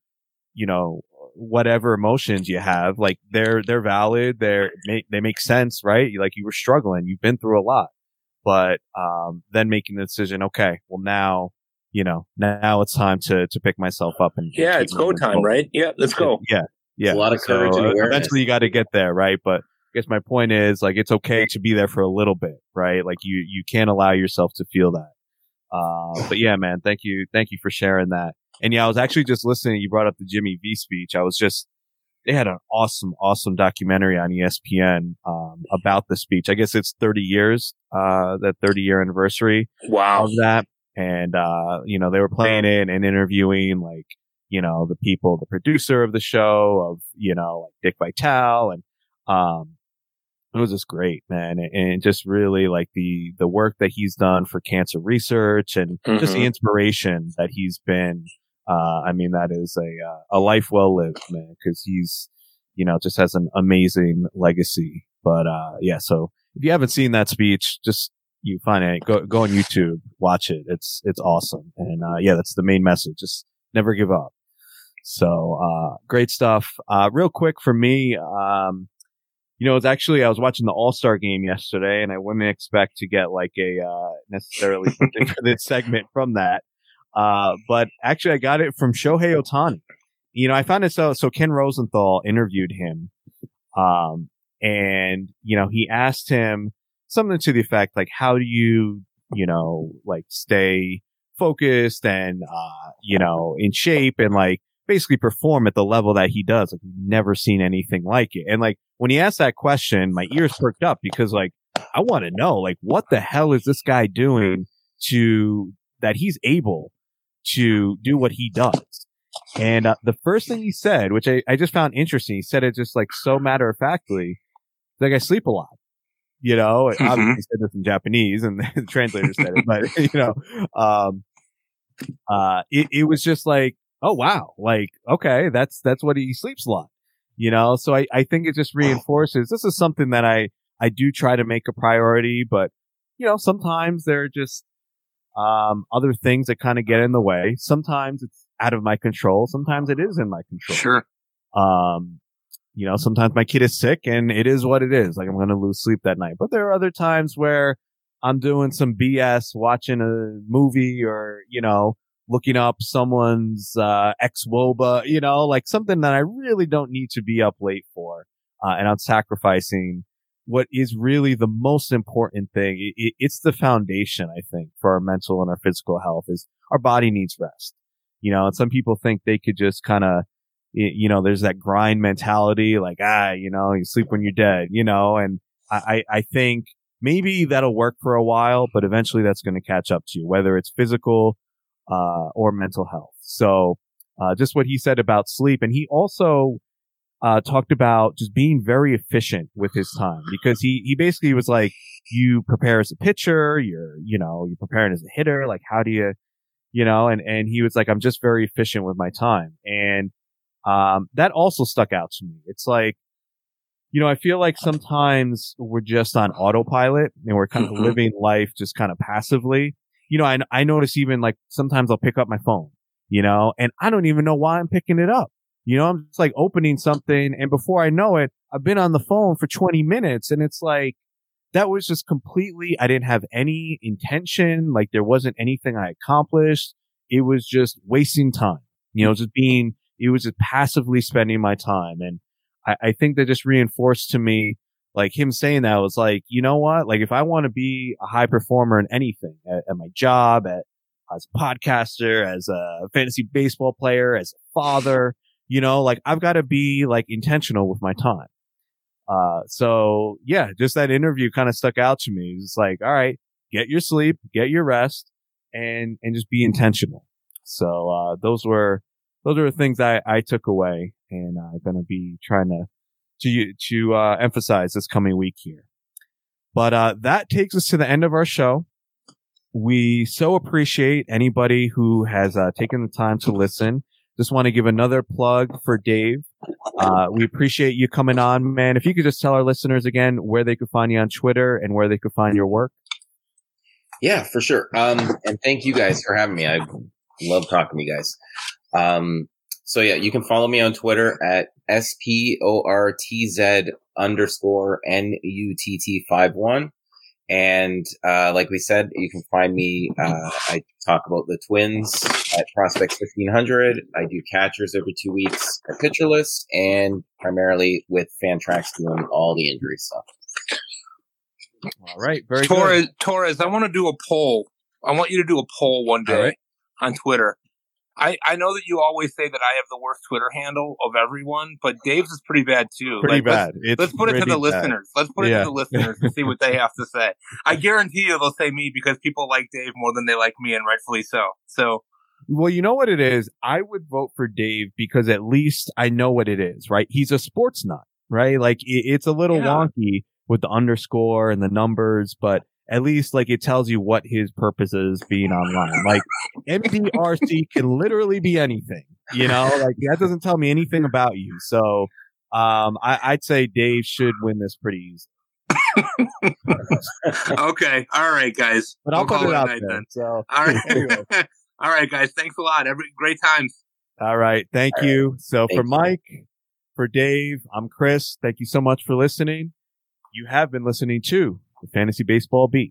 you know, whatever emotions you have. Like they're, they're valid. They're, they make sense, right? Like you were struggling. You've been through a lot, but, um, then making the decision, okay, well now, you know, now it's time to, to pick myself up and yeah, it's go time, right? Yeah, let's go. Yeah. yeah, It's a lot of courage So, and awareness. Eventually, you got to get there, right? But I guess my point is, like, it's okay to be there for a little bit, right? Like, you you can't allow yourself to feel that. Uh, but yeah, man, thank you, thank you for sharing that. And yeah, I was actually just listening. You brought up the Jimmy V speech. I was just they had an awesome, awesome documentary on ESPN um, about the speech. I guess it's 30 years, uh, that 30 year anniversary Wow. of that. And, uh, you know, they were playing it and interviewing like, you know, the people, the producer of the show of, you know, like Dick Vitale and, um, it was just great, man. And, just really like the, the work that he's done for cancer research and just the Mhm. inspiration that he's been. Uh, I mean, that is a, uh, a life well lived, man, cause he's, you know, just has an amazing legacy. But, uh, yeah, so if you haven't seen that speech, just you find it, go, go on YouTube, watch it. It's, it's awesome. And, uh, yeah, that's the main message. Just never give up. So, uh, great stuff. Uh, real quick for me, um, you know, it's actually, I was watching the All-Star game yesterday and I wouldn't expect to get like a, uh, necessarily for this segment from that. Uh, but actually I got it from Shohei Ohtani. You know, I found it so, so Ken Rosenthal interviewed him. Um, and, you know, he asked him something to the effect, like, how do you, you know, like stay focused and, uh, you know, in shape and like basically perform at the level that he does. Like, we've never seen anything like it. And like, when he asked that question, my ears [laughs] perked up because like, I want to know, like, what the hell is this guy doing to that he's able to do what he does? And uh, the first thing he said, which I, I just found interesting, he said it just like so matter of factly, like I sleep a lot. You know, Mhm. obviously he said this in Japanese and [laughs] the translator said it, but [laughs] you know, um, uh, it, it was just like, oh wow, like, okay, that's, that's what he sleeps a lot, you know? So I, I think it just reinforces this is something that I, I do try to make a priority, but you know, sometimes there are just, um, other things that kind of get in the way. Sometimes it's out of my control. Sometimes it is in my control. Sure. Um, you know, sometimes my kid is sick and it is what it is. Like I'm going to lose sleep that night. But there are other times where I'm doing some BS, watching a movie or, you know, looking up someone's, uh, xwOBA, you know, like something that I really don't need to be up late for. Uh, and I'm sacrificing what is really the most important thing. It, it, it's the foundation, I think, for our mental and our physical health is our body needs rest. You know, and some people think they could just kind of, you know, there's that grind mentality, like, ah, you know, you sleep when you're dead, you know, and I, I, I think maybe that'll work for a while, but eventually that's going to catch up to you, whether it's physical, uh, or mental health. So, uh, just what he said about sleep. And he also, uh, talked about just being very efficient with his time because he, he basically was like, you prepare as a pitcher, you're, you know, you're preparing as a hitter. Like, how do you, you know, and, and he was like, I'm just very efficient with my time. And, um, that also stuck out to me. It's like, you know, I feel like sometimes we're just on autopilot and we're kind of Mhm. living life just kind of passively. You know, I, I notice even like sometimes I'll pick up my phone, you know, and I don't even know why I'm picking it up. You know, I'm just like opening something and before I know it, I've been on the phone for 20 minutes and it's like, that was just completely, I didn't have any intention. Like there wasn't anything I accomplished. It was just wasting time, you know, just being, it was just passively spending my time. And I, I think that just reinforced to me, like him saying that was like, you know what? Like if I want to be a high performer in anything at, at my job, at, as a podcaster, as a fantasy baseball player, as a father, you know, like I've got to be like intentional with my time. Uh, so yeah, just that interview kind of stuck out to me. It's like, all right, get your sleep, get your rest and, and just be intentional. So, uh, those were, those are the things I, I took away and I'm going to be trying to, to, to, uh, emphasize this coming week here. But, uh, that takes us to the end of our show. We so appreciate anybody who has, uh, taken the time to listen. Just want to give another plug for Dave. Uh, we appreciate you coming on, man. If you could just tell our listeners again where they could find you on Twitter and where they could find your work. Yeah, for sure. Um, and thank you guys for having me. I love talking to you guys. Um, so yeah, you can follow me on Twitter at S P O R T Z underscore N U T T five one. And uh, like we said, you can find me. Uh, I talk about the Twins at Prospects 1500. I do catchers every two weeks at Pitcher List, and primarily with Fantrax doing all the injury stuff. All right, very Torres, good. Torres, I want to do a poll. I want you to do a poll one day right. on Twitter. I, I know that you always say that I have the worst Twitter handle of everyone, but Dave's is pretty bad too. Pretty Like, let's- bad. Let's put it to the bad. listeners. Let's put it to the listeners and see what they have to say. [laughs] I guarantee you they'll say me because people like Dave more than they like me, and rightfully so. So Well, you know what it is? I would vote for Dave because at least I know what it is, right? He's a sports nut, right? Like it, it's a little Yeah. wonky with the underscore and the numbers, but at least like it tells you what his purpose is being online. Like MDRC can literally be anything, you know, like that doesn't tell me anything about you. So, um, I, I'd say Dave should win this pretty easy, [laughs] okay, all right, guys. but I'll We'll put call it out a there. then. So, All right, [laughs] Anyway. [laughs] all right, guys. Thanks a lot. Every great times. All right. Thank All right. you. So Thank for you. Mike, for Dave, I'm Chris. Thank you so much for listening. You have been listening to Fantasy Baseball Beat.